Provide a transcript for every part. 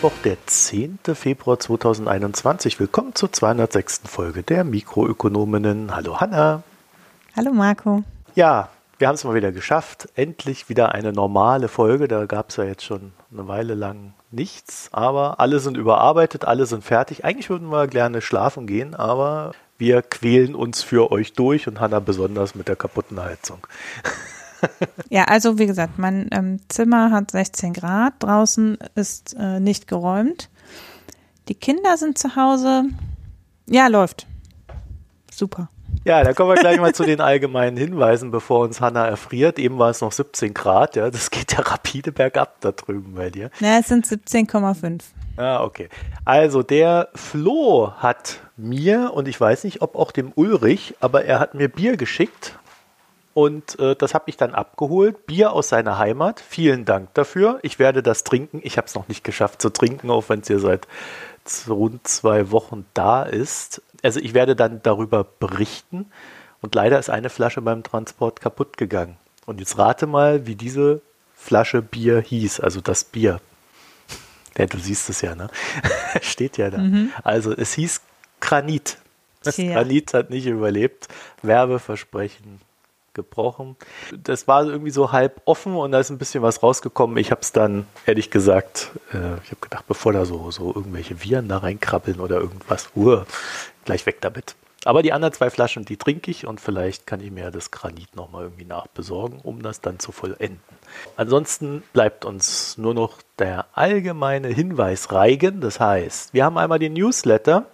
Mittwoch, der 10. Februar 2021. Willkommen zur 206. Folge der Mikroökonominnen. Hallo Hanna. Hallo Marco. Ja, wir haben es mal wieder geschafft. Endlich wieder eine normale Folge. Da gab es ja jetzt schon eine Weile lang nichts. Aber alle sind überarbeitet, alle sind fertig. Eigentlich würden wir gerne schlafen gehen, aber wir quälen uns für euch durch und Hanna besonders mit der kaputten Heizung. ja, also wie gesagt, mein ähm, Zimmer hat 16 Grad, draußen ist äh, nicht geräumt. Die Kinder sind zu Hause. Ja, läuft. Super. Ja, da kommen wir gleich mal zu den allgemeinen Hinweisen, bevor uns Hanna erfriert. Eben war es noch 17 Grad, ja, das geht ja rapide bergab da drüben bei dir. Na, es sind 17,5. Ah, okay. Also der Flo hat mir, und ich weiß nicht, ob auch dem Ulrich, aber er hat mir Bier geschickt und äh, das habe ich dann abgeholt. Bier aus seiner Heimat. Vielen Dank dafür. Ich werde das trinken. Ich habe es noch nicht geschafft zu trinken, auch wenn es hier seit rund zwei Wochen da ist. Also ich werde dann darüber berichten. Und leider ist eine Flasche beim Transport kaputt gegangen. Und jetzt rate mal, wie diese Flasche Bier hieß, also das Bier. Ja, du siehst es ja, ne? Steht ja da. Mhm. Also es hieß Granit. Das. Granit hat nicht überlebt. Werbeversprechen gebrochen. Das war irgendwie so halb offen und da ist ein bisschen was rausgekommen. Ich habe es dann, ehrlich gesagt, äh, ich habe gedacht, bevor da so, so irgendwelche Viren da reinkrabbeln oder irgendwas, uh, gleich weg damit. Aber die anderen zwei Flaschen, die trinke ich und vielleicht kann ich mir das Granit nochmal irgendwie nachbesorgen, um das dann zu vollenden. Ansonsten bleibt uns nur noch der allgemeine Hinweis reigen. Das heißt, wir haben einmal den Newsletter,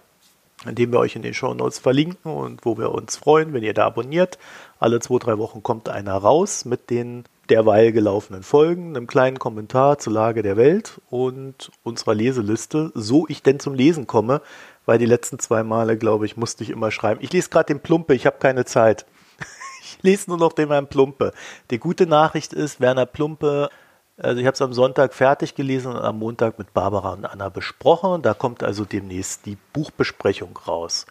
den wir euch in den Show Notes verlinken und wo wir uns freuen, wenn ihr da abonniert. Alle zwei, drei Wochen kommt einer raus mit den derweil gelaufenen Folgen, einem kleinen Kommentar zur Lage der Welt und unserer Leseliste, so ich denn zum Lesen komme, weil die letzten zwei Male, glaube ich, musste ich immer schreiben. Ich lese gerade den Plumpe, ich habe keine Zeit. ich lese nur noch den Herrn Plumpe. Die gute Nachricht ist, Werner Plumpe also ich habe es am Sonntag fertig gelesen und am Montag mit Barbara und Anna besprochen. Da kommt also demnächst die Buchbesprechung raus.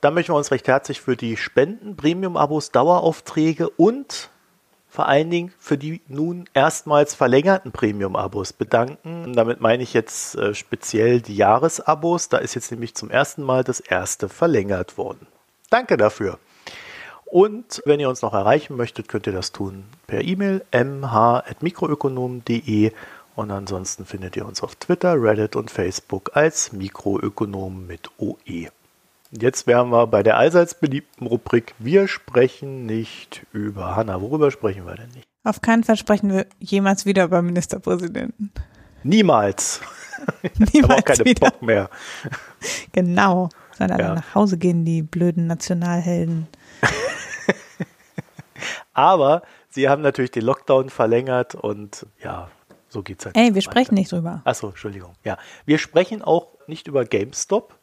Da möchten wir uns recht herzlich für die Spenden, Premium-Abos, Daueraufträge und vor allen Dingen für die nun erstmals verlängerten Premium-Abos bedanken. Damit meine ich jetzt äh, speziell die Jahresabos. Da ist jetzt nämlich zum ersten Mal das erste verlängert worden. Danke dafür. Und wenn ihr uns noch erreichen möchtet, könnt ihr das tun per E-Mail mh.mikroökonom.de und ansonsten findet ihr uns auf Twitter, Reddit und Facebook als Mikroökonom mit OE. Jetzt wären wir bei der allseits beliebten Rubrik Wir sprechen nicht über Hanna. Worüber sprechen wir denn nicht? Auf keinen Fall sprechen wir jemals wieder über Ministerpräsidenten. Niemals. Niemals Aber auch keine wieder. Bock mehr. Genau. Sondern ja. nach Hause gehen, die blöden Nationalhelden. Aber sie haben natürlich den Lockdown verlängert und ja, so geht's halt. Ey, wir weiter. sprechen nicht drüber. Achso, Entschuldigung. Ja, wir sprechen auch nicht über GameStop.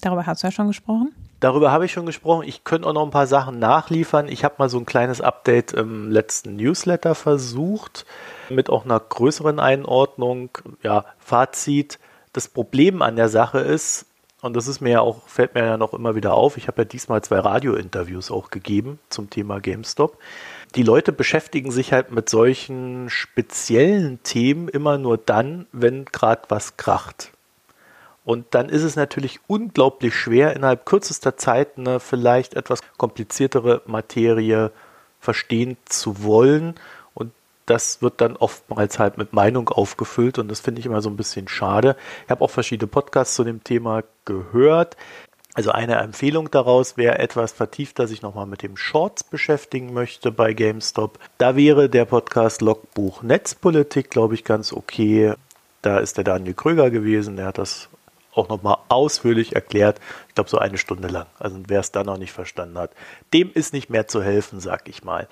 Darüber hast du ja schon gesprochen. Darüber habe ich schon gesprochen. Ich könnte auch noch ein paar Sachen nachliefern. Ich habe mal so ein kleines Update im letzten Newsletter versucht, mit auch einer größeren Einordnung. Ja, Fazit. Das Problem an der Sache ist, und das ist mir ja auch, fällt mir ja noch immer wieder auf, ich habe ja diesmal zwei Radio-Interviews auch gegeben zum Thema GameStop. Die Leute beschäftigen sich halt mit solchen speziellen Themen immer nur dann, wenn gerade was kracht. Und dann ist es natürlich unglaublich schwer, innerhalb kürzester Zeit eine vielleicht etwas kompliziertere Materie verstehen zu wollen. Und das wird dann oftmals halt mit Meinung aufgefüllt und das finde ich immer so ein bisschen schade. Ich habe auch verschiedene Podcasts zu dem Thema gehört. Also eine Empfehlung daraus, wer etwas vertiefter sich nochmal mit dem Shorts beschäftigen möchte bei GameStop, da wäre der Podcast Logbuch Netzpolitik, glaube ich, ganz okay. Da ist der Daniel Kröger gewesen, der hat das auch nochmal ausführlich erklärt. Ich glaube, so eine Stunde lang. Also wer es dann noch nicht verstanden hat, dem ist nicht mehr zu helfen, sag ich mal.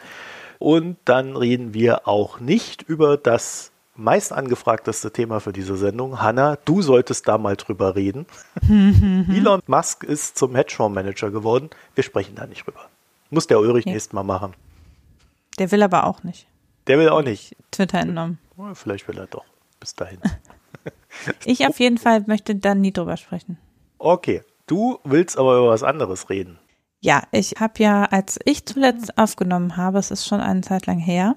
Und dann reden wir auch nicht über das meist angefragteste Thema für diese Sendung. Hanna, du solltest da mal drüber reden. Elon Musk ist zum Hedgefonds-Manager geworden. Wir sprechen da nicht drüber. Muss der Ulrich ja. nächstes Mal machen. Der will aber auch nicht. Der will auch nicht. Twitter entnommen. Vielleicht will er doch. Bis dahin. Ich auf jeden Fall möchte dann nie drüber sprechen. Okay. Du willst aber über was anderes reden. Ja, ich habe ja, als ich zuletzt aufgenommen habe, es ist schon eine Zeit lang her,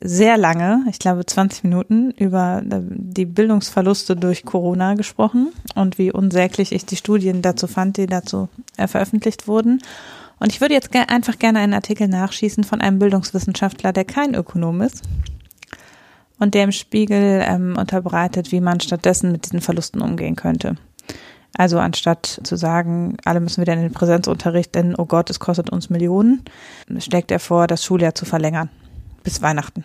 sehr lange, ich glaube 20 Minuten, über äh, die Bildungsverluste durch Corona gesprochen und wie unsäglich ich die Studien dazu fand, die dazu äh, veröffentlicht wurden. Und ich würde jetzt einfach gerne einen Artikel nachschießen von einem Bildungswissenschaftler, der kein Ökonom ist und der im Spiegel ähm, unterbreitet, wie man stattdessen mit diesen Verlusten umgehen könnte. Also anstatt zu sagen, alle müssen wieder in den Präsenzunterricht, denn oh Gott, es kostet uns Millionen, schlägt er vor, das Schuljahr zu verlängern bis Weihnachten.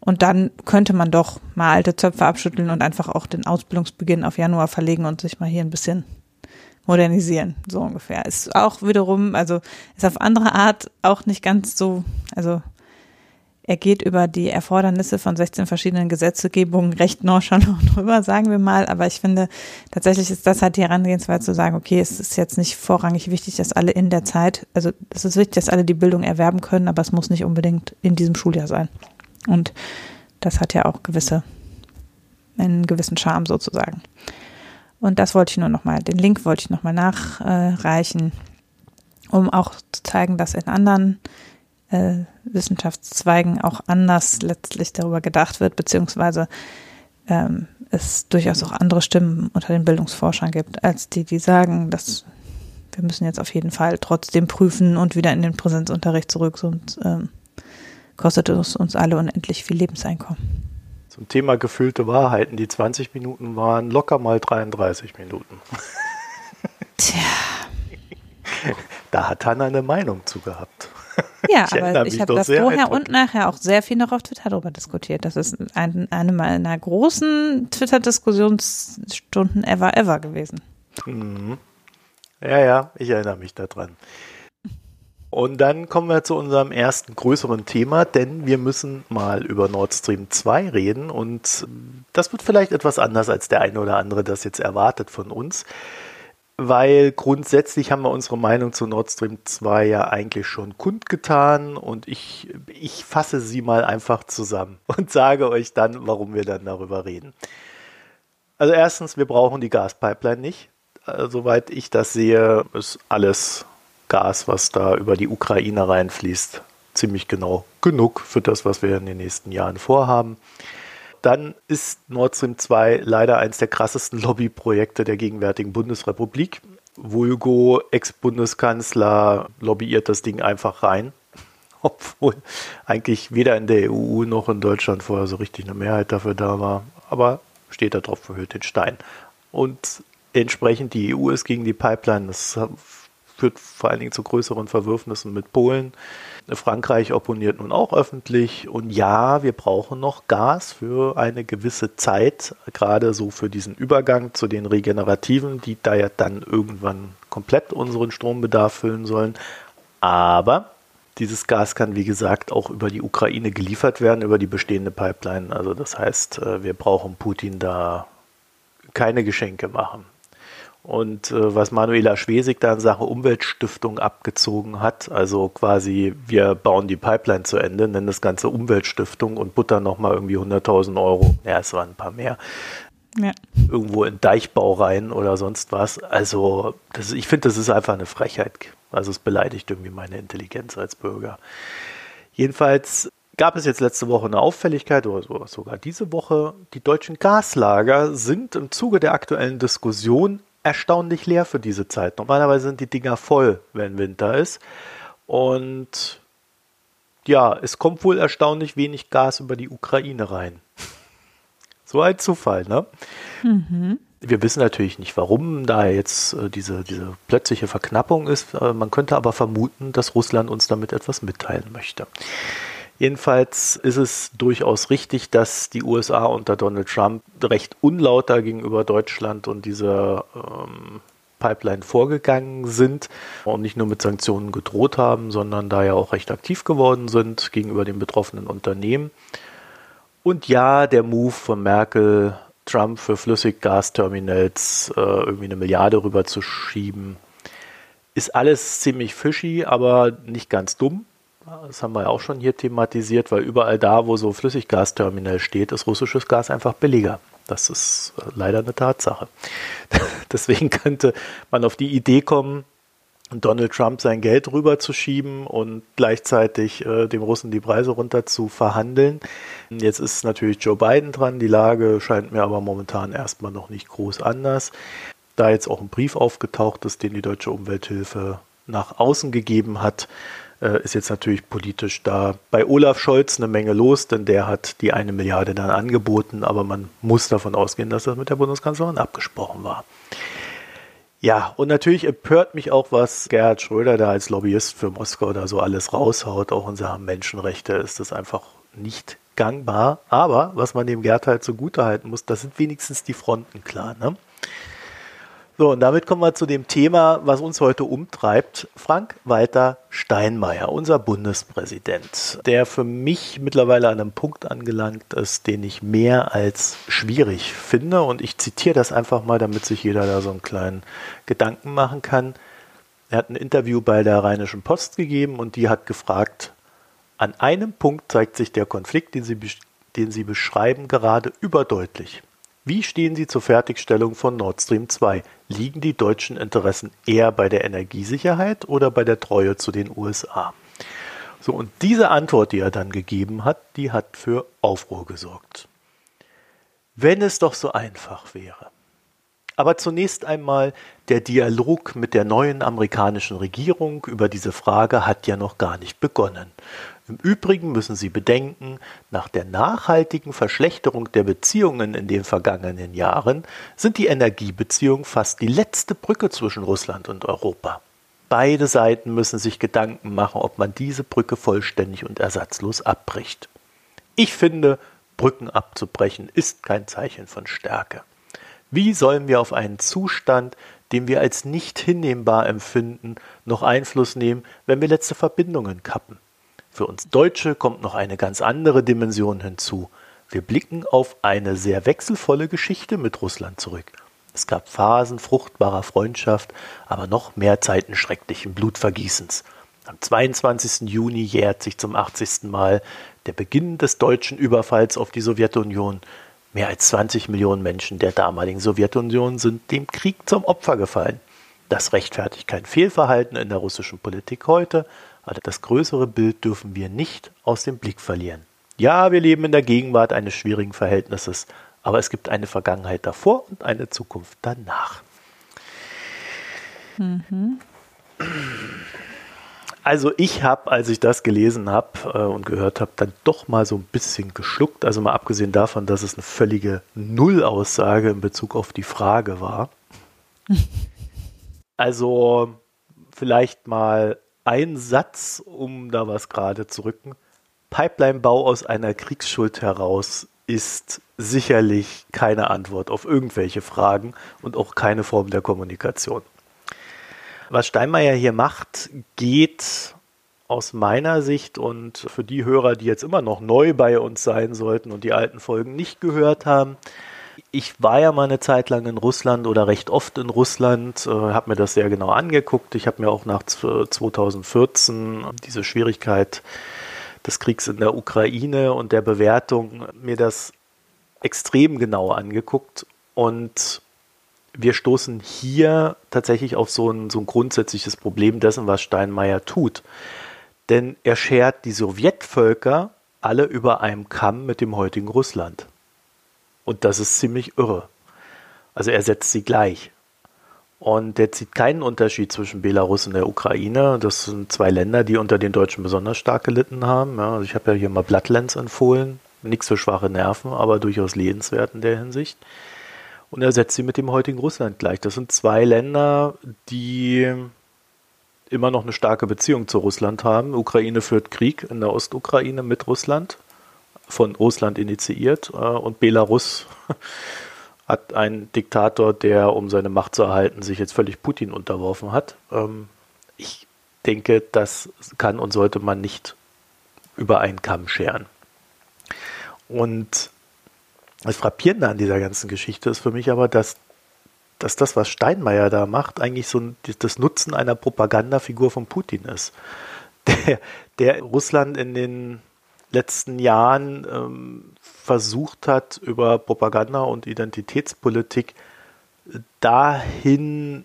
Und dann könnte man doch mal alte Zöpfe abschütteln und einfach auch den Ausbildungsbeginn auf Januar verlegen und sich mal hier ein bisschen modernisieren, so ungefähr. Ist auch wiederum, also ist auf andere Art auch nicht ganz so, also er geht über die Erfordernisse von 16 verschiedenen Gesetzgebungen recht nonchalant drüber, sagen wir mal. Aber ich finde, tatsächlich ist das halt die Herangehensweise zu sagen, okay, es ist jetzt nicht vorrangig wichtig, dass alle in der Zeit, also es ist wichtig, dass alle die Bildung erwerben können, aber es muss nicht unbedingt in diesem Schuljahr sein. Und das hat ja auch gewisse, einen gewissen Charme sozusagen. Und das wollte ich nur nochmal, den Link wollte ich nochmal nachreichen, um auch zu zeigen, dass in anderen äh, Wissenschaftszweigen auch anders letztlich darüber gedacht wird, beziehungsweise ähm, es durchaus auch andere Stimmen unter den Bildungsforschern gibt, als die, die sagen, dass wir müssen jetzt auf jeden Fall trotzdem prüfen und wieder in den Präsenzunterricht zurück, sonst ähm, kostet es uns alle unendlich viel Lebenseinkommen. Zum Thema gefüllte Wahrheiten, die 20 Minuten waren locker mal 33 Minuten. Tja. Da hat Hanna eine Meinung zu gehabt. Ja, ich aber ich habe das vorher und nachher auch sehr viel noch auf Twitter darüber diskutiert. Das ist ein, eine meiner großen Twitter-Diskussionsstunden ever, ever gewesen. Mhm. Ja, ja, ich erinnere mich daran. Und dann kommen wir zu unserem ersten größeren Thema, denn wir müssen mal über Nord Stream 2 reden und das wird vielleicht etwas anders, als der eine oder andere das jetzt erwartet von uns weil grundsätzlich haben wir unsere Meinung zu Nord Stream 2 ja eigentlich schon kundgetan und ich, ich fasse sie mal einfach zusammen und sage euch dann, warum wir dann darüber reden. Also erstens, wir brauchen die Gaspipeline nicht. Also, soweit ich das sehe, ist alles Gas, was da über die Ukraine reinfließt, ziemlich genau genug für das, was wir in den nächsten Jahren vorhaben dann ist Nord Stream 2 leider eines der krassesten Lobbyprojekte der gegenwärtigen Bundesrepublik. Vulgo, Ex-Bundeskanzler, lobbyiert das Ding einfach rein. Obwohl eigentlich weder in der EU noch in Deutschland vorher so richtig eine Mehrheit dafür da war. Aber steht da drauf, verhüllt den Stein. Und entsprechend die EU ist gegen die Pipeline. Das führt vor allen Dingen zu größeren Verwürfnissen mit Polen. Frankreich opponiert nun auch öffentlich. Und ja, wir brauchen noch Gas für eine gewisse Zeit, gerade so für diesen Übergang zu den Regenerativen, die da ja dann irgendwann komplett unseren Strombedarf füllen sollen. Aber dieses Gas kann, wie gesagt, auch über die Ukraine geliefert werden, über die bestehende Pipeline. Also das heißt, äh, wir brauchen Putin da keine Geschenke machen. Und äh, was Manuela Schwesig da in Sachen Umweltstiftung abgezogen hat, also quasi wir bauen die Pipeline zu Ende, nennen das Ganze Umweltstiftung und buttern nochmal irgendwie 100.000 Euro, ja es waren ein paar mehr, ja. irgendwo in Deichbau rein oder sonst was. Also das, ich finde, das ist einfach eine Frechheit. Also es beleidigt irgendwie meine Intelligenz als Bürger. Jedenfalls gab es jetzt letzte Woche eine Auffälligkeit oder sogar diese Woche. Die deutschen Gaslager sind im Zuge der aktuellen Diskussion erstaunlich leer für diese Zeit. Normalerweise sind die Dinger voll, wenn Winter ist. Und ja, es kommt wohl erstaunlich wenig Gas über die Ukraine rein. so ein Zufall, ne? Mhm. Wir wissen natürlich nicht, warum da jetzt äh, diese, diese plötzliche Verknappung ist. Äh, man könnte aber vermuten, dass Russland uns damit etwas mitteilen möchte. Jedenfalls ist es durchaus richtig, dass die USA unter Donald Trump recht unlauter gegenüber Deutschland und dieser ähm, Pipeline vorgegangen sind und nicht nur mit Sanktionen gedroht haben, sondern da ja auch recht aktiv geworden sind gegenüber den betroffenen Unternehmen. Und ja, der Move von Merkel, Trump für Flüssiggasterminals äh, irgendwie eine Milliarde rüber zu schieben, ist alles ziemlich fishy, aber nicht ganz dumm. Das haben wir ja auch schon hier thematisiert, weil überall da, wo so Flüssiggasterminal steht, ist russisches Gas einfach billiger. Das ist äh, leider eine Tatsache. Deswegen könnte man auf die Idee kommen, Donald Trump sein Geld rüberzuschieben und gleichzeitig äh, dem Russen die Preise runter zu verhandeln. Jetzt ist natürlich Joe Biden dran. Die Lage scheint mir aber momentan erstmal noch nicht groß anders. Da jetzt auch ein Brief aufgetaucht ist, den die Deutsche Umwelthilfe nach außen gegeben hat, äh, ist jetzt natürlich politisch da bei Olaf Scholz eine Menge los, denn der hat die eine Milliarde dann angeboten, aber man muss davon ausgehen, dass das mit der Bundeskanzlerin abgesprochen war. Ja, und natürlich empört mich auch, was Gerhard Schröder da als Lobbyist für Moskau da so alles raushaut. Auch in Sachen Menschenrechte ist das einfach nicht gangbar. Aber was man dem Gerd halt zugute halten muss, das sind wenigstens die Fronten klar. Ne? So, und damit kommen wir zu dem Thema, was uns heute umtreibt. Frank-Walter Steinmeier, unser Bundespräsident, der für mich mittlerweile an einem Punkt angelangt ist, den ich mehr als schwierig finde. Und ich zitiere das einfach mal, damit sich jeder da so einen kleinen Gedanken machen kann. Er hat ein Interview bei der Rheinischen Post gegeben und die hat gefragt, an einem Punkt zeigt sich der Konflikt, den Sie, den Sie beschreiben, gerade überdeutlich. Wie stehen Sie zur Fertigstellung von Nord Stream 2? Liegen die deutschen Interessen eher bei der Energiesicherheit oder bei der Treue zu den USA? So, und diese Antwort, die er dann gegeben hat, die hat für Aufruhr gesorgt. Wenn es doch so einfach wäre. Aber zunächst einmal, der Dialog mit der neuen amerikanischen Regierung über diese Frage hat ja noch gar nicht begonnen. Im Übrigen müssen Sie bedenken, nach der nachhaltigen Verschlechterung der Beziehungen in den vergangenen Jahren sind die Energiebeziehungen fast die letzte Brücke zwischen Russland und Europa. Beide Seiten müssen sich Gedanken machen, ob man diese Brücke vollständig und ersatzlos abbricht. Ich finde, Brücken abzubrechen ist kein Zeichen von Stärke. Wie sollen wir auf einen Zustand, den wir als nicht hinnehmbar empfinden, noch Einfluss nehmen, wenn wir letzte Verbindungen kappen? Für uns Deutsche kommt noch eine ganz andere Dimension hinzu. Wir blicken auf eine sehr wechselvolle Geschichte mit Russland zurück. Es gab Phasen fruchtbarer Freundschaft, aber noch mehr Zeiten schrecklichen Blutvergießens. Am 22. Juni jährt sich zum 80. Mal der Beginn des deutschen Überfalls auf die Sowjetunion. Mehr als 20 Millionen Menschen der damaligen Sowjetunion sind dem Krieg zum Opfer gefallen. Das rechtfertigt kein Fehlverhalten in der russischen Politik heute, aber das größere Bild dürfen wir nicht aus dem Blick verlieren. Ja, wir leben in der Gegenwart eines schwierigen Verhältnisses, aber es gibt eine Vergangenheit davor und eine Zukunft danach. Mhm. Also ich habe, als ich das gelesen habe äh, und gehört habe, dann doch mal so ein bisschen geschluckt. Also mal abgesehen davon, dass es eine völlige Nullaussage in Bezug auf die Frage war. also vielleicht mal ein Satz, um da was gerade zu rücken. Pipelinebau aus einer Kriegsschuld heraus ist sicherlich keine Antwort auf irgendwelche Fragen und auch keine Form der Kommunikation. Was Steinmeier hier macht, geht aus meiner Sicht und für die Hörer, die jetzt immer noch neu bei uns sein sollten und die alten Folgen nicht gehört haben, ich war ja mal eine Zeit lang in Russland oder recht oft in Russland, äh, habe mir das sehr genau angeguckt. Ich habe mir auch nach 2014 diese Schwierigkeit des Kriegs in der Ukraine und der Bewertung mir das extrem genau angeguckt und wir stoßen hier tatsächlich auf so ein, so ein grundsätzliches Problem dessen, was Steinmeier tut. Denn er schert die Sowjetvölker alle über einem Kamm mit dem heutigen Russland. Und das ist ziemlich irre. Also er setzt sie gleich. Und er zieht keinen Unterschied zwischen Belarus und der Ukraine. Das sind zwei Länder, die unter den Deutschen besonders stark gelitten haben. Ja, also ich habe ja hier mal Bloodlands empfohlen. Nichts für schwache Nerven, aber durchaus lebenswert in der Hinsicht. Und er setzt sie mit dem heutigen Russland gleich. Das sind zwei Länder, die immer noch eine starke Beziehung zu Russland haben. Ukraine führt Krieg in der Ostukraine mit Russland von Russland initiiert äh, und Belarus hat einen Diktator, der, um seine Macht zu erhalten, sich jetzt völlig Putin unterworfen hat. Ähm, ich denke, das kann und sollte man nicht über einen Kamm scheren. Und das Frappierende an dieser ganzen Geschichte ist für mich aber, dass, dass das, was Steinmeier da macht, eigentlich so das Nutzen einer Propagandafigur von Putin ist. Der, der Russland in den letzten Jahren ähm, versucht hat, über Propaganda und Identitätspolitik dahin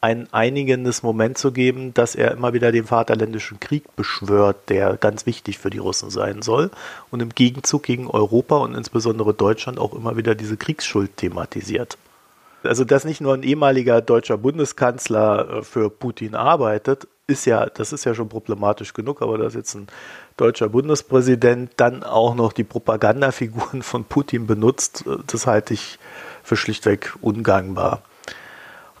ein einigendes Moment zu geben, dass er immer wieder den Vaterländischen Krieg beschwört, der ganz wichtig für die Russen sein soll und im Gegenzug gegen Europa und insbesondere Deutschland auch immer wieder diese Kriegsschuld thematisiert. Also, dass nicht nur ein ehemaliger deutscher Bundeskanzler äh, für Putin arbeitet, ist ja, das ist ja schon problematisch genug, aber dass jetzt ein deutscher Bundespräsident dann auch noch die Propagandafiguren von Putin benutzt, äh, das halte ich für schlichtweg ungangbar.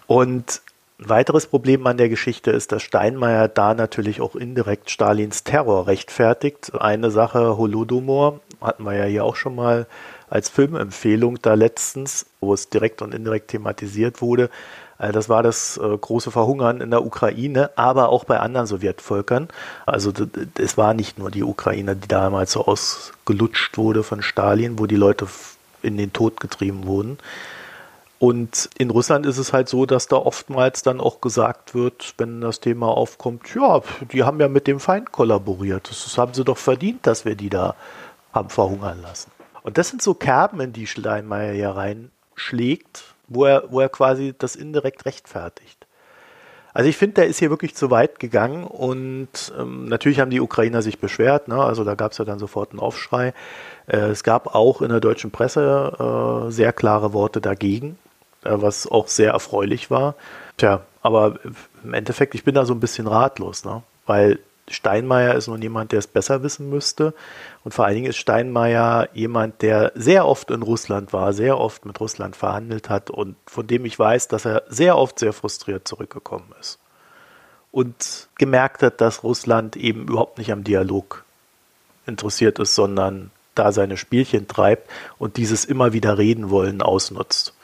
Und ein weiteres Problem an der Geschichte ist, dass Steinmeier da natürlich auch indirekt Stalins Terror rechtfertigt. Eine Sache, Holodomor, hatten wir ja hier auch schon mal als Filmempfehlung da letztens, wo es direkt und indirekt thematisiert wurde. Äh, das war das äh, große Verhungern in der Ukraine, aber auch bei anderen Sowjetvölkern. Also es war nicht nur die Ukraine, die damals so ausgelutscht wurde von Stalin, wo die Leute in den Tod getrieben wurden. Und in Russland ist es halt so, dass da oftmals dann auch gesagt wird, wenn das Thema aufkommt, ja, die haben ja mit dem Feind kollaboriert. Das haben sie doch verdient, dass wir die da haben verhungern lassen. Und das sind so Kerben, in die Steinmeier hier reinschlägt, wo er, wo er quasi das indirekt rechtfertigt. Also ich finde, der ist hier wirklich zu weit gegangen und ähm, natürlich haben die Ukrainer sich beschwert, ne? also da gab es ja dann sofort einen Aufschrei. Äh, es gab auch in der deutschen Presse äh, sehr klare Worte dagegen, äh, was auch sehr erfreulich war. Tja, aber im Endeffekt, ich bin da so ein bisschen ratlos, ne? weil Steinmeier ist nun jemand, der es besser wissen müsste. Und vor allen Dingen ist Steinmeier jemand, der sehr oft in Russland war, sehr oft mit Russland verhandelt hat und von dem ich weiß, dass er sehr oft sehr frustriert zurückgekommen ist. Und gemerkt hat, dass Russland eben überhaupt nicht am Dialog interessiert ist, sondern da seine Spielchen treibt und dieses immer wieder reden wollen ausnutzt.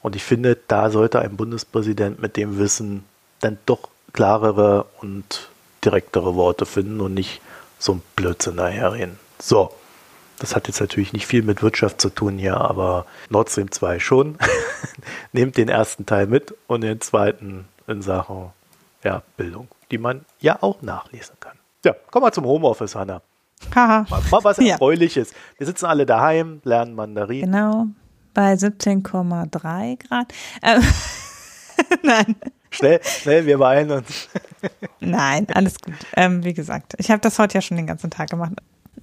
Und ich finde, da sollte ein Bundespräsident mit dem Wissen dann doch klarere und direktere Worte finden und nicht so ein Blödsinn daherreden. So, das hat jetzt natürlich nicht viel mit Wirtschaft zu tun hier, aber Nord Stream 2 schon. Nehmt den ersten Teil mit und den zweiten in Sachen ja, Bildung, die man ja auch nachlesen kann. Ja, kommen wir zum Homeoffice, Hanna. Haha. Mal, mal was Erfreuliches. Ja. Wir sitzen alle daheim, lernen Mandarin. Genau, bei 17,3 Grad. Ähm, Nein. Schnell, schnell, wir weinen uns. Nein, alles gut. Ähm, wie gesagt, ich habe das heute ja schon den ganzen Tag gemacht.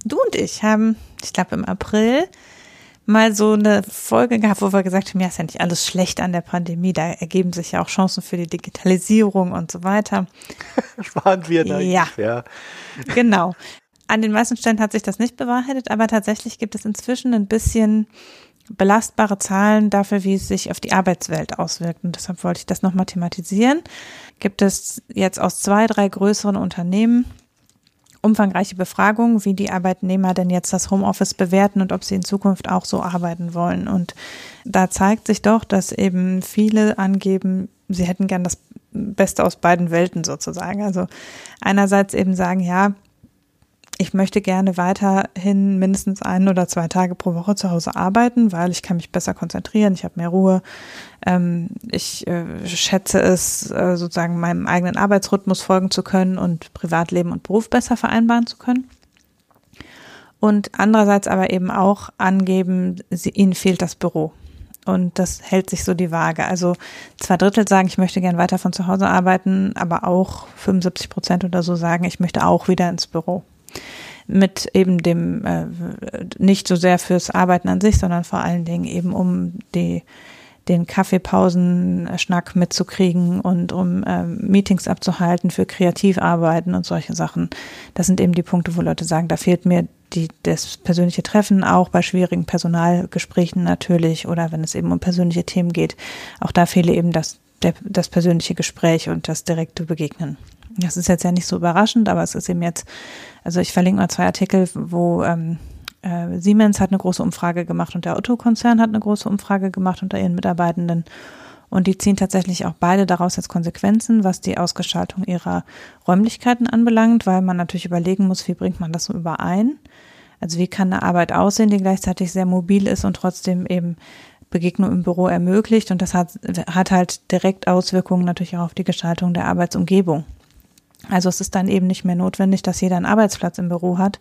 Du und ich haben, ich glaube im April, mal so eine Folge gehabt, wo wir gesagt haben, ja, ist ja nicht alles schlecht an der Pandemie, da ergeben sich ja auch Chancen für die Digitalisierung und so weiter. Waren wir da? Ja. ja. Genau. An den meisten Stellen hat sich das nicht bewahrheitet, aber tatsächlich gibt es inzwischen ein bisschen belastbare Zahlen dafür, wie es sich auf die Arbeitswelt auswirkt. Und deshalb wollte ich das nochmal thematisieren. Gibt es jetzt aus zwei, drei größeren Unternehmen umfangreiche Befragungen, wie die Arbeitnehmer denn jetzt das Homeoffice bewerten und ob sie in Zukunft auch so arbeiten wollen. Und da zeigt sich doch, dass eben viele angeben, sie hätten gern das Beste aus beiden Welten sozusagen. Also einerseits eben sagen, ja, ich möchte gerne weiterhin mindestens ein oder zwei Tage pro Woche zu Hause arbeiten, weil ich kann mich besser konzentrieren, ich habe mehr Ruhe. Ähm, ich äh, schätze es, äh, sozusagen meinem eigenen Arbeitsrhythmus folgen zu können und Privatleben und Beruf besser vereinbaren zu können. Und andererseits aber eben auch angeben, sie, ihnen fehlt das Büro. Und das hält sich so die Waage. Also zwei Drittel sagen, ich möchte gern weiter von zu Hause arbeiten, aber auch 75 Prozent oder so sagen, ich möchte auch wieder ins Büro mit eben dem äh, nicht so sehr fürs Arbeiten an sich, sondern vor allen Dingen eben um die den Kaffeepausen-Schnack mitzukriegen und um äh, Meetings abzuhalten für Kreativarbeiten und solche Sachen. Das sind eben die Punkte, wo Leute sagen, da fehlt mir die, das persönliche Treffen, auch bei schwierigen Personalgesprächen natürlich oder wenn es eben um persönliche Themen geht. Auch da fehle eben das, der, das persönliche Gespräch und das direkte Begegnen. Das ist jetzt ja nicht so überraschend, aber es ist eben jetzt, also ich verlinke mal zwei Artikel, wo ähm, äh, Siemens hat eine große Umfrage gemacht und der Otto-Konzern hat eine große Umfrage gemacht unter ihren Mitarbeitenden. Und die ziehen tatsächlich auch beide daraus jetzt Konsequenzen, was die Ausgestaltung ihrer Räumlichkeiten anbelangt, weil man natürlich überlegen muss, wie bringt man das so überein. Also wie kann eine Arbeit aussehen, die gleichzeitig sehr mobil ist und trotzdem eben Begegnung im Büro ermöglicht. Und das hat, hat halt direkt Auswirkungen natürlich auch auf die Gestaltung der Arbeitsumgebung. Also es ist dann eben nicht mehr notwendig, dass jeder einen Arbeitsplatz im Büro hat,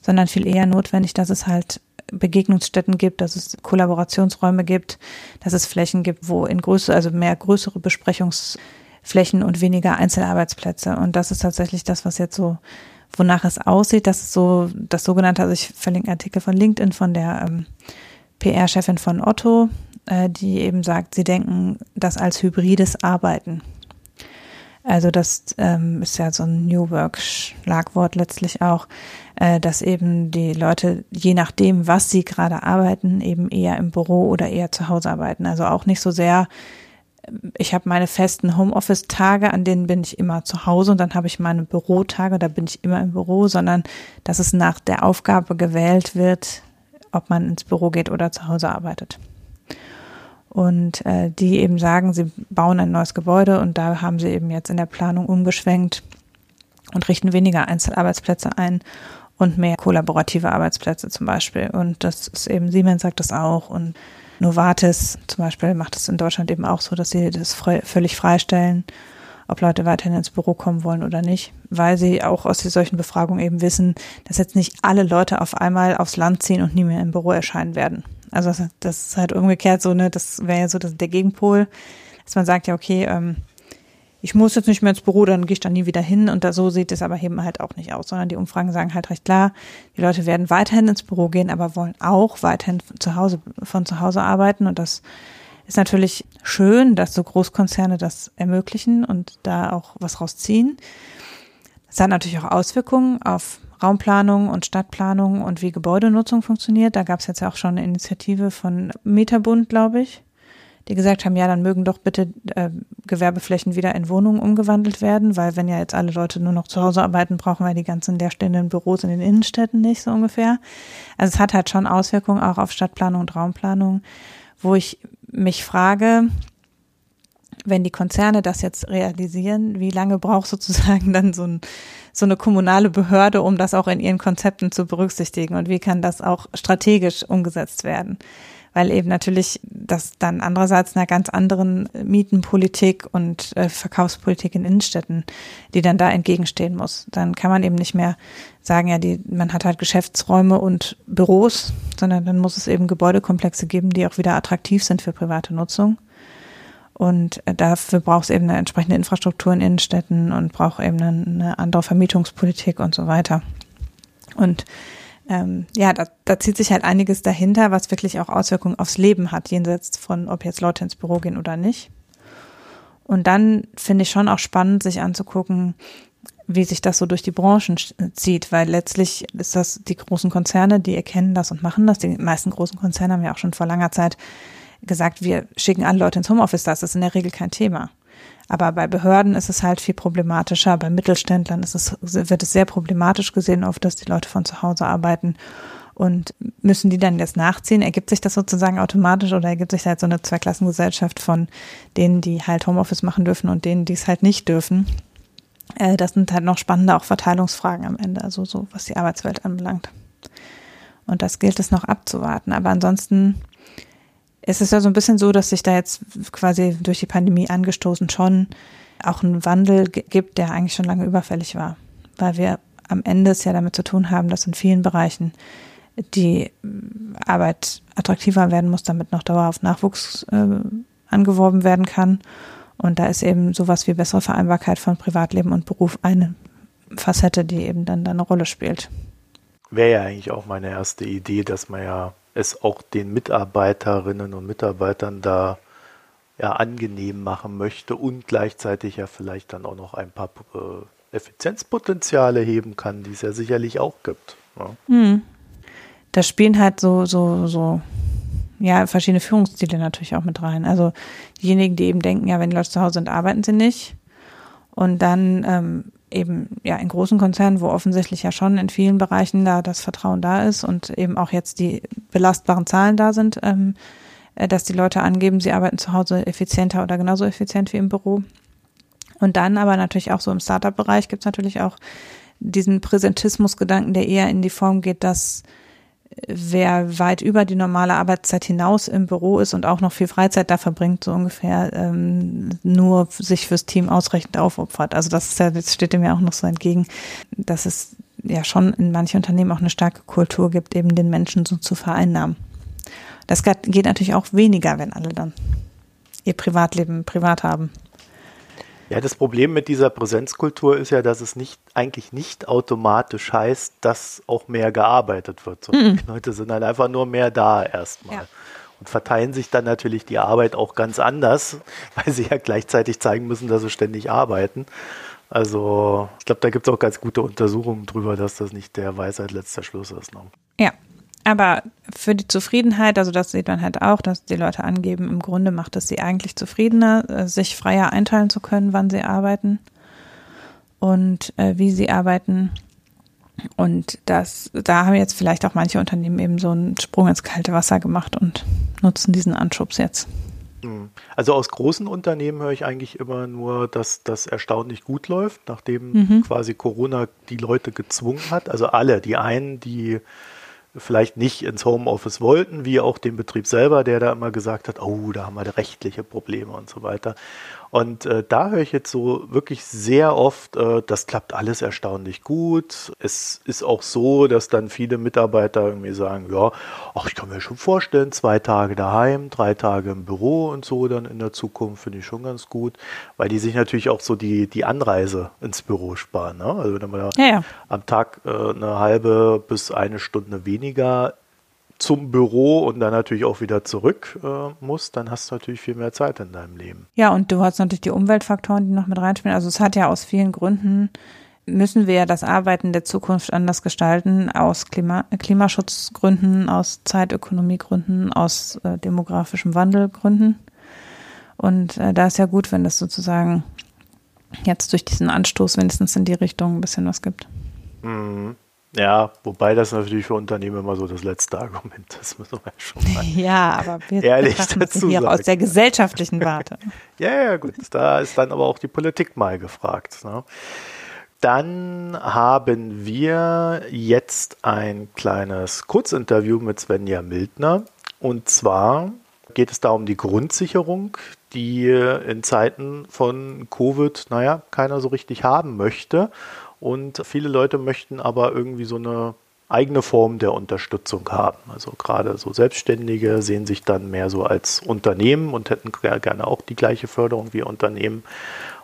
sondern viel eher notwendig, dass es halt Begegnungsstätten gibt, dass es Kollaborationsräume gibt, dass es Flächen gibt, wo in größere, also mehr größere Besprechungsräume Flächen und weniger Einzelarbeitsplätze. Und das ist tatsächlich das, was jetzt so, wonach es aussieht. Das ist so das sogenannte, also ich verlinke Artikel von LinkedIn von der ähm, PR-Chefin von Otto, äh, die eben sagt, sie denken das als hybrides Arbeiten. Also das ähm, ist ja so ein New Work-Schlagwort letztlich auch, äh, dass eben die Leute, je nachdem, was sie gerade arbeiten, eben eher im Büro oder eher zu Hause arbeiten. Also auch nicht so sehr, ich habe meine festen Homeoffice-Tage, an denen bin ich immer zu Hause und dann habe ich meine Bürotage, da bin ich immer im Büro, sondern dass es nach der Aufgabe gewählt wird, ob man ins Büro geht oder zu Hause arbeitet und äh, die eben sagen, sie bauen ein neues Gebäude und da haben sie eben jetzt in der Planung umgeschwenkt und richten weniger Einzelarbeitsplätze ein und mehr kollaborative Arbeitsplätze zum Beispiel. Und das ist eben, Siemens sagt das auch und Novartis zum Beispiel macht es in Deutschland eben auch so, dass sie das frei, völlig freistellen, ob Leute weiterhin ins Büro kommen wollen oder nicht, weil sie auch aus solchen Befragungen eben wissen, dass jetzt nicht alle Leute auf einmal aufs Land ziehen und nie mehr im Büro erscheinen werden. Also das ist halt umgekehrt so, ne, das wäre ja so das, der Gegenpol, dass man sagt, ja, okay, ähm, ich muss jetzt nicht mehr ins Büro, dann gehe ich da nie wieder hin und da so sieht es aber eben halt auch nicht aus, sondern die Umfragen sagen halt recht klar, die Leute werden weiterhin ins Büro gehen, aber wollen auch weiterhin zu Hause, von zu Hause arbeiten und das ist natürlich schön, dass so Großkonzerne das ermöglichen und da auch was rausziehen. Das hat natürlich auch Auswirkungen auf Raumplanung und Stadtplanung und wie Gebäudenutzung funktioniert. Da gab es jetzt auch schon eine Initiative von Meterbund, glaube ich, die gesagt haben, ja, dann mögen doch bitte äh, Gewerbeflächen wieder in Wohnungen umgewandelt werden, weil wenn ja jetzt alle Leute nur noch zu Hause arbeiten, brauchen wir die ganzen leerstehenden Büros in den Innenstädten nicht so ungefähr. Also es hat halt schon Auswirkungen auch auf Stadtplanung und Raumplanung, wo ich mich frage, wenn die Konzerne das jetzt realisieren, wie lange braucht sozusagen dann so, ein, so eine kommunale Behörde, um das auch in ihren Konzepten zu berücksichtigen und wie kann das auch strategisch umgesetzt werden? Weil eben natürlich das dann andererseits einer ganz anderen Mietenpolitik und äh, Verkaufspolitik in Innenstädten, die dann da entgegenstehen muss. Dann kann man eben nicht mehr sagen, ja, die, man hat halt Geschäftsräume und Büros, sondern dann muss es eben Gebäudekomplexe geben, die auch wieder attraktiv sind für private Nutzung. Und äh, dafür braucht es eben eine entsprechende Infrastruktur in Innenstädten und braucht eben eine, andere Vermietungspolitik und so weiter. Und ähm, ja, da, da zieht sich halt einiges dahinter, was wirklich auch Auswirkungen aufs Leben hat, jenseits von, ob jetzt Leute ins Büro gehen oder nicht. Und dann finde ich schon auch spannend, sich anzugucken, wie sich das so durch die Branchen zieht, weil letztlich ist das die großen Konzerne, die erkennen das und machen das. Die meisten großen Konzerne haben ja auch schon vor langer Zeit gesagt, wir schicken alle Leute ins Homeoffice, das ist in der Regel kein Thema. Aber bei Behörden ist es halt viel problematischer. Bei Mittelständlern ist es, wird es sehr problematisch gesehen, oft, dass die Leute von zu Hause arbeiten. Und müssen die dann jetzt nachziehen? Ergibt sich das sozusagen automatisch oder ergibt sich halt so eine Zweiklassengesellschaft von denen, die halt Homeoffice machen dürfen und denen, die es halt nicht dürfen? Äh, das sind halt noch spannende auch Verteilungsfragen am Ende, also so was die Arbeitswelt anbelangt. Und das gilt es noch abzuwarten. Aber ansonsten es ist ja so ein bisschen so, dass sich da jetzt quasi durch die Pandemie angestoßen schon auch ein Wandel gibt, der eigentlich schon lange überfällig war. Weil wir am Ende es ja damit zu tun haben, dass in vielen Bereichen die Arbeit attraktiver werden muss, damit noch dauerhaft Nachwuchs äh, angeworben werden kann. Und da ist eben sowas wie bessere Vereinbarkeit von Privatleben und Beruf eine Facette, die eben dann, dann eine Rolle spielt. Wäre ja eigentlich auch meine erste Idee, dass man ja es auch den Mitarbeiterinnen und Mitarbeitern da ja, angenehm machen möchte und gleichzeitig ja vielleicht dann auch noch ein paar äh, Effizienzpotenziale heben kann, die es ja sicherlich auch gibt. Ja. Hm. Da spielen halt so, so, so, ja, verschiedene Führungsstile natürlich auch mit rein. Also diejenigen, die eben denken, ja, wenn die Leute zu Hause sind, arbeiten sie nicht. Und dann ähm, eben ja in großen Konzernen, wo offensichtlich ja schon in vielen Bereichen da das Vertrauen da ist und eben auch jetzt die belastbaren Zahlen da sind, ähm, äh, dass die Leute angeben, sie arbeiten zu Hause effizienter oder genauso effizient wie im Büro. Und dann aber natürlich auch so im Startup-Bereich gibt es natürlich auch diesen Präsentismus-Gedanken, der eher in die Form geht, dass wer weit über die normale Arbeitszeit hinaus im Büro ist und auch noch viel Freizeit da verbringt, so ungefähr ähm, nur sich fürs Team ausreichend aufopfert. Also das ist ja, das steht dem ja auch noch so entgegen, dass es ja schon in manchen Unternehmen auch eine starke Kultur gibt, eben den Menschen so zu vereinnahmen. Das geht natürlich auch weniger, wenn alle dann ihr Privatleben privat haben. Ja, das Problem mit dieser Präsenzkultur ist ja, dass es nicht eigentlich nicht automatisch heißt, dass auch mehr gearbeitet wird. So, mhm. Die Leute sind halt einfach nur mehr da erstmal. Ja. Und verteilen sich dann natürlich die Arbeit auch ganz anders, weil sie ja gleichzeitig zeigen müssen, dass sie ständig arbeiten. Also ich glaube, da gibt es auch ganz gute Untersuchungen drüber, dass das nicht der Weisheit letzter Schluss ist. Ne? Ja, aber für die Zufriedenheit, also das sieht man halt auch, dass die Leute angeben, im Grunde macht es sie eigentlich zufriedener, äh, sich freier einteilen zu können, wann sie arbeiten und äh, wie sie arbeiten. Und das, da haben jetzt vielleicht auch manche Unternehmen eben so einen Sprung ins kalte Wasser gemacht und nutzen diesen Anschubs jetzt. Hm. Also aus großen Unternehmen höre ich eigentlich immer nur, dass das erstaunlich gut läuft, nachdem mhm. quasi Corona die Leute gezwungen hat. Also alle, die einen, die vielleicht nicht ins Homeoffice wollten, wie auch den Betrieb selber, der da immer gesagt hat, oh, da haben wir rechtliche Probleme und so weiter. Und äh, da höre ich jetzt so wirklich sehr oft, äh, das klappt alles erstaunlich gut. Es ist auch so, dass dann viele Mitarbeiter irgendwie sagen, ja, ach, ich kann mir schon vorstellen, zwei Tage daheim, drei Tage im Büro und so dann in der Zukunft finde ich schon ganz gut, weil die sich natürlich auch so die, die Anreise ins Büro sparen. Ne? Also wenn man ja, ja. am Tag äh, eine halbe bis eine Stunde weniger zum Büro und dann natürlich auch wieder zurück äh, musst, dann hast du natürlich viel mehr Zeit in deinem Leben. Ja, und du hast natürlich die Umweltfaktoren, die noch mit reinspielen. Also es hat ja aus vielen Gründen, müssen wir ja das Arbeiten der Zukunft anders gestalten, aus Klima Klimaschutzgründen, aus Zeitökonomiegründen, aus äh, demografischem Wandelgründen. Und äh, da ist ja gut, wenn es sozusagen jetzt durch diesen Anstoß wenigstens in die Richtung ein bisschen was gibt. Mhm. Ja, wobei das natürlich für Unternehmen immer so das letzte Argument ist, müssen wir schon mal ja, aber wir ehrlich dazu hier sagen. aus der gesellschaftlichen Warte. ja, ja, gut. Da ist dann aber auch die Politik mal gefragt. Ne? Dann haben wir jetzt ein kleines Kurzinterview mit Svenja Mildner. Und zwar geht es da um die Grundsicherung, die in Zeiten von Covid, naja, keiner so richtig haben möchte. Und viele Leute möchten aber irgendwie so eine eigene Form der Unterstützung haben. Also gerade so Selbstständige sehen sich dann mehr so als Unternehmen und hätten gerne auch die gleiche Förderung wie Unternehmen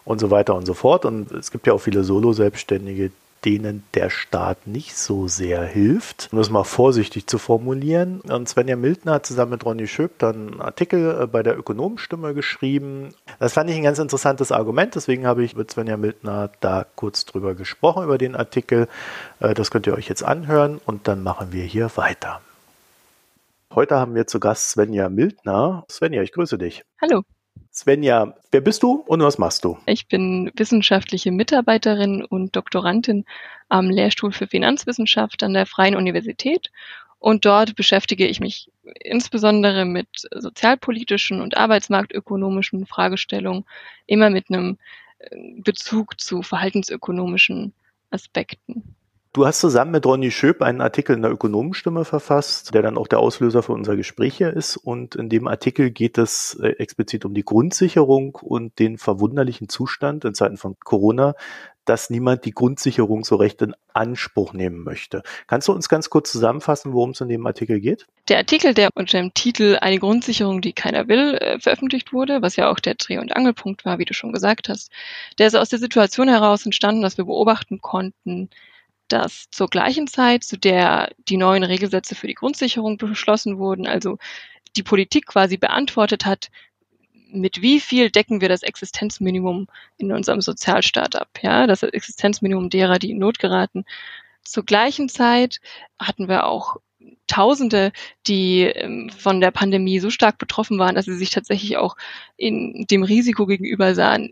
und so weiter und so fort. Und es gibt ja auch viele Solo-Selbstständige, denen der Staat nicht so sehr hilft, um das mal vorsichtig zu formulieren. Und Svenja Miltner hat zusammen mit Ronny Schöp dann einen Artikel äh, bei der Ökonomenstimme geschrieben. Das fand ich ein ganz interessantes Argument, deswegen habe ich mit Svenja Miltner da kurz drüber gesprochen, über den Artikel. Äh, das könnt ihr euch jetzt anhören und dann machen wir hier weiter. Heute haben wir zu Gast Svenja Miltner. Svenja, ich grüße dich. Hallo. Svenja, wer bist du und was machst du? Ich bin wissenschaftliche Mitarbeiterin und Doktorandin am Lehrstuhl für Finanzwissenschaft an der Freien Universität. Und dort beschäftige ich mich insbesondere mit sozialpolitischen und arbeitsmarktökonomischen Fragestellungen, immer mit einem äh, Bezug zu verhaltensökonomischen Aspekten. Du hast zusammen mit Ronny Schöp einen Artikel in der Ökonomenstimme verfasst, der dann auch der Auslöser für unser Gespräch hier ist. Und in dem Artikel geht es äh, explizit um die Grundsicherung und den verwunderlichen Zustand in Zeiten von Corona, dass niemand die Grundsicherung so recht in Anspruch nehmen möchte. Kannst du uns ganz kurz zusammenfassen, worum es in dem Artikel geht? Der Artikel, der unter dem Titel Eine Grundsicherung, die keiner will, äh, veröffentlicht wurde, was ja auch der Dreh- und Angelpunkt war, wie du schon gesagt hast, der ist aus der Situation heraus entstanden, dass wir beobachten konnten, dass zur gleichen Zeit, zu der die neuen Regelsätze für die Grundsicherung beschlossen wurden, also die Politik quasi beantwortet hat, mit wie viel decken wir das Existenzminimum in unserem Sozialstaat ab, ja, das Existenzminimum derer, die in Not geraten. Zur gleichen Zeit hatten wir auch Tausende, die ähm, von der Pandemie so stark betroffen waren, dass sie sich tatsächlich auch in dem Risiko gegenüber sahen,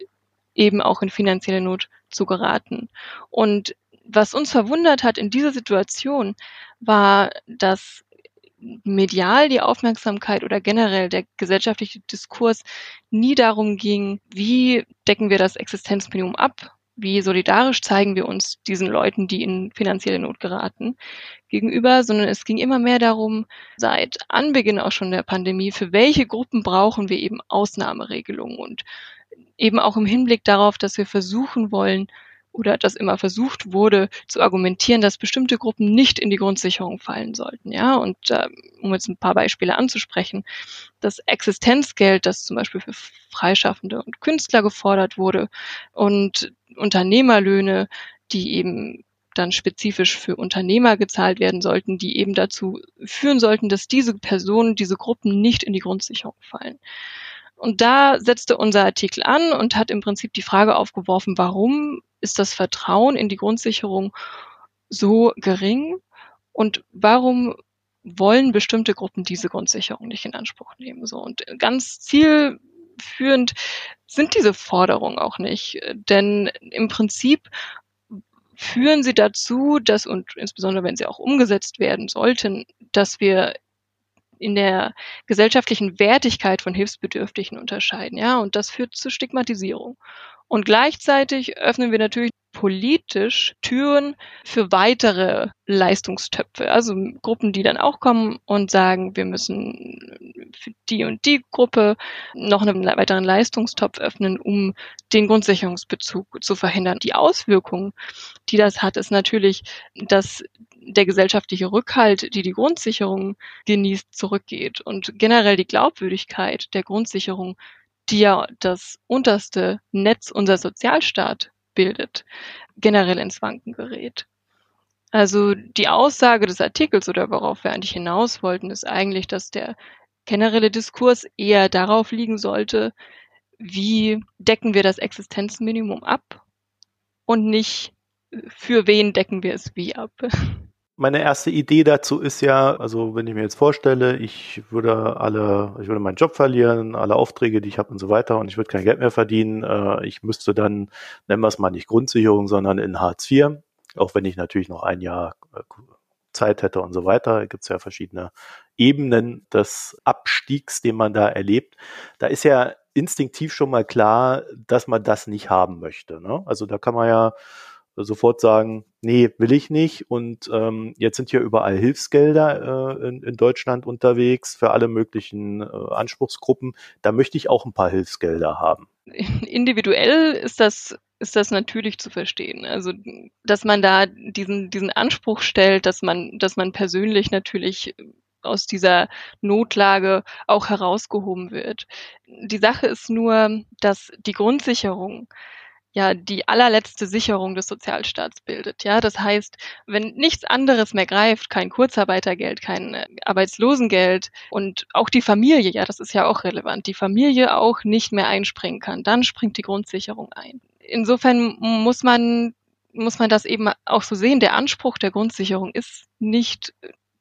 eben auch in finanzielle Not zu geraten. Und was uns verwundert hat in dieser Situation, war, dass medial die Aufmerksamkeit oder generell der gesellschaftliche Diskurs nie darum ging, wie decken wir das Existenzminimum ab, wie solidarisch zeigen wir uns diesen Leuten, die in finanzielle Not geraten, gegenüber, sondern es ging immer mehr darum, seit Anbeginn auch schon der Pandemie, für welche Gruppen brauchen wir eben Ausnahmeregelungen und eben auch im Hinblick darauf, dass wir versuchen wollen, oder dass immer versucht wurde zu argumentieren, dass bestimmte Gruppen nicht in die Grundsicherung fallen sollten. Ja, und äh, um jetzt ein paar Beispiele anzusprechen, das Existenzgeld, das zum Beispiel für Freischaffende und Künstler gefordert wurde und Unternehmerlöhne, die eben dann spezifisch für Unternehmer gezahlt werden sollten, die eben dazu führen sollten, dass diese Personen, diese Gruppen nicht in die Grundsicherung fallen. Und da setzte unser Artikel an und hat im Prinzip die Frage aufgeworfen, warum ist das Vertrauen in die Grundsicherung so gering und warum wollen bestimmte Gruppen diese Grundsicherung nicht in Anspruch nehmen. So und ganz zielführend sind diese Forderungen auch nicht, denn im Prinzip führen sie dazu, dass und insbesondere wenn sie auch umgesetzt werden sollten, dass wir in der gesellschaftlichen Wertigkeit von Hilfsbedürftigen unterscheiden, ja, und das führt zu Stigmatisierung. Und gleichzeitig öffnen wir natürlich politisch Türen für weitere Leistungstöpfe. Also Gruppen, die dann auch kommen und sagen, wir müssen für die und die Gruppe noch einen weiteren Leistungstopf öffnen, um den Grundsicherungsbezug zu verhindern. Die Auswirkungen, die das hat, ist natürlich, dass der gesellschaftliche Rückhalt, die die Grundsicherung genießt, zurückgeht und generell die Glaubwürdigkeit der Grundsicherung die ja das unterste Netz unser Sozialstaat bildet, generell ins Wanken gerät. Also die Aussage des Artikels oder worauf wir eigentlich hinaus wollten, ist eigentlich, dass der generelle Diskurs eher darauf liegen sollte, wie decken wir das Existenzminimum ab und nicht für wen decken wir es wie ab. Meine erste Idee dazu ist ja, also wenn ich mir jetzt vorstelle, ich würde alle, ich würde meinen Job verlieren, alle Aufträge, die ich habe und so weiter und ich würde kein Geld mehr verdienen, äh, ich müsste dann, nennen wir es mal nicht Grundsicherung, sondern in Hartz IV, auch wenn ich natürlich noch ein Jahr äh, Zeit hätte und so weiter. Gibt es ja verschiedene Ebenen des Abstiegs, den man da erlebt. Da ist ja instinktiv schon mal klar, dass man das nicht haben möchte. Ne? Also da kann man ja sofort sagen, nee, will ich nicht. Und ähm, jetzt sind hier überall Hilfsgelder äh, in, in Deutschland unterwegs für alle möglichen äh, Anspruchsgruppen. Da möchte ich auch ein paar Hilfsgelder haben. Individuell ist das ist das natürlich zu verstehen. Also, dass man da diesen, diesen Anspruch stellt, dass man, dass man persönlich natürlich aus dieser Notlage auch herausgehoben wird. Die Sache ist nur, dass die Grundsicherung ja die allerletzte Sicherung des Sozialstaats bildet. Ja, das heißt, wenn nichts anderes mehr greift, kein Kurzarbeitergeld, kein äh, Arbeitslosengeld und auch die Familie, ja, das ist ja auch relevant, die Familie auch nicht mehr einspringen kann, dann springt die Grundsicherung ein. Insofern muss man muss man das eben auch so sehen. Der Anspruch der Grundsicherung ist nicht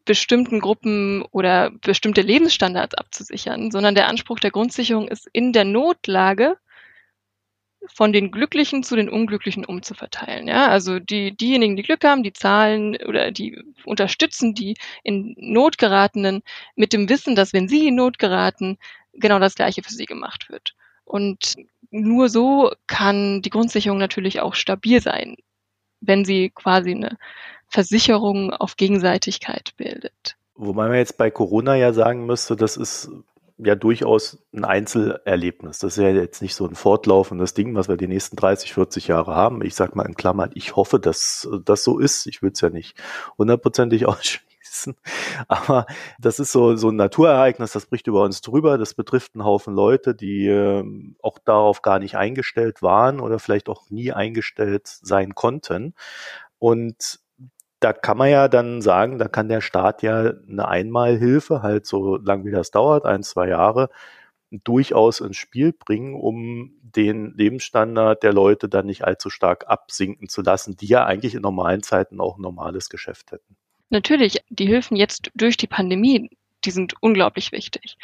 bestimmten Gruppen oder bestimmte Lebensstandards abzusichern, sondern der Anspruch der Grundsicherung ist in der Notlage von den Glücklichen zu den Unglücklichen umzuverteilen. Ja, also die, diejenigen, die Glück haben, die zahlen oder die unterstützen die in Not geratenen mit dem Wissen, dass wenn sie in Not geraten, genau das Gleiche für sie gemacht wird. Und nur so kann die Grundsicherung natürlich auch stabil sein, wenn sie quasi eine Versicherung auf Gegenseitigkeit bildet. Wobei man jetzt bei Corona ja sagen müsste, das ist ja durchaus ein Einzelerlebnis. Das ist ja jetzt nicht so ein fortlaufendes Ding, was wir die nächsten 30, 40 Jahre haben. Ich sag mal in Klammern, ich hoffe, dass das so ist. Ich will es ja nicht hundertprozentig ausschließen. Aber das ist so, so ein Naturereignis, das bricht über uns drüber. Das betrifft einen Haufen Leute, die äh, auch darauf gar nicht eingestellt waren oder vielleicht auch nie eingestellt sein konnten. Und da kann man ja dann sagen, da kann der Staat ja eine Einmalhilfe, halt so lang wie das dauert, ein, zwei Jahre, durchaus ins Spiel bringen, um den Lebensstandard der Leute dann nicht allzu stark absinken zu lassen, die ja eigentlich in normalen Zeiten auch ein normales Geschäft hätten. Natürlich, die Hilfen jetzt durch die Pandemie, die sind unglaublich wichtig.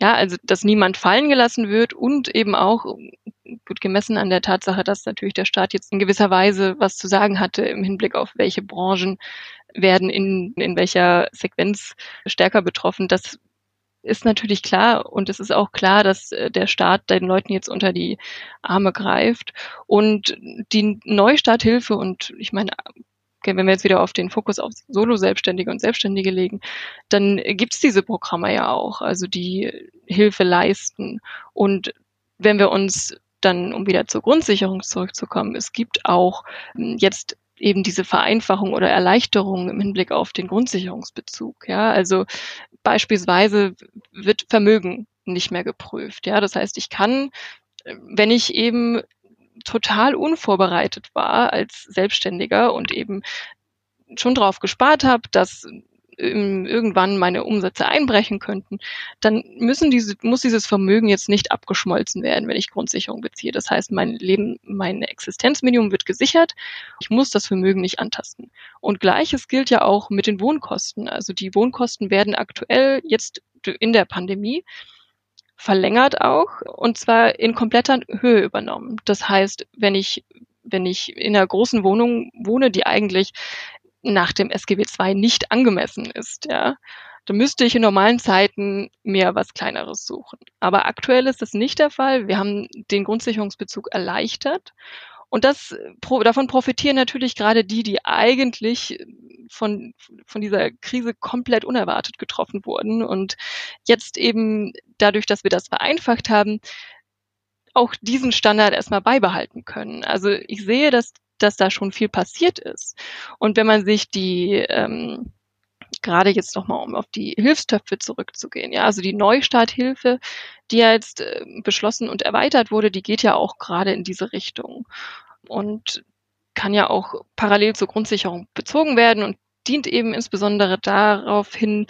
Ja, also dass niemand fallen gelassen wird und eben auch gut gemessen an der Tatsache, dass natürlich der Staat jetzt in gewisser Weise was zu sagen hatte im Hinblick auf welche Branchen werden in, in welcher Sequenz stärker betroffen. Das ist natürlich klar und es ist auch klar, dass äh, der Staat den Leuten jetzt unter die Arme greift und die Neustarthilfe und ich meine, wenn wir jetzt wieder auf den Fokus auf Solo-Selbstständige und Selbstständige legen, dann gibt's diese Programme ja auch, also die Hilfe leisten. Und wenn wir uns dann, um wieder zur Grundsicherung zurückzukommen, es gibt auch hm, jetzt eben diese Vereinfachung oder Erleichterung im Hinblick auf den Grundsicherungsbezug. Ja, also beispielsweise wird Vermögen nicht mehr geprüft. Ja, das heißt, ich kann, wenn ich eben total unvorbereitet war als Selbstständiger und eben schon drauf gespart habe, dass irgendwann meine Umsätze einbrechen könnten, dann müssen diese, muss dieses Vermögen jetzt nicht abgeschmolzen werden, wenn ich Grundsicherung beziehe. Das heißt, mein Leben, mein Existenzminimum wird gesichert. Ich muss das Vermögen nicht antasten. Und gleiches gilt ja auch mit den Wohnkosten. Also die Wohnkosten werden aktuell jetzt in der Pandemie verlängert auch und zwar in kompletter Höhe übernommen. Das heißt, wenn ich wenn ich in einer großen Wohnung wohne, die eigentlich nach dem SGB II nicht angemessen ist, ja, dann müsste ich in normalen Zeiten mir was Kleineres suchen. Aber aktuell ist das nicht der Fall. Wir haben den Grundsicherungsbezug erleichtert. Und das, davon profitieren natürlich gerade die, die eigentlich von, von dieser Krise komplett unerwartet getroffen wurden und jetzt eben dadurch, dass wir das vereinfacht haben, auch diesen Standard erstmal beibehalten können. Also ich sehe, dass dass da schon viel passiert ist. Und wenn man sich die ähm, gerade jetzt nochmal, um auf die Hilfstöpfe zurückzugehen, ja, also die Neustarthilfe, die ja jetzt äh, beschlossen und erweitert wurde, die geht ja auch gerade in diese Richtung und kann ja auch parallel zur Grundsicherung bezogen werden und dient eben insbesondere darauf hin,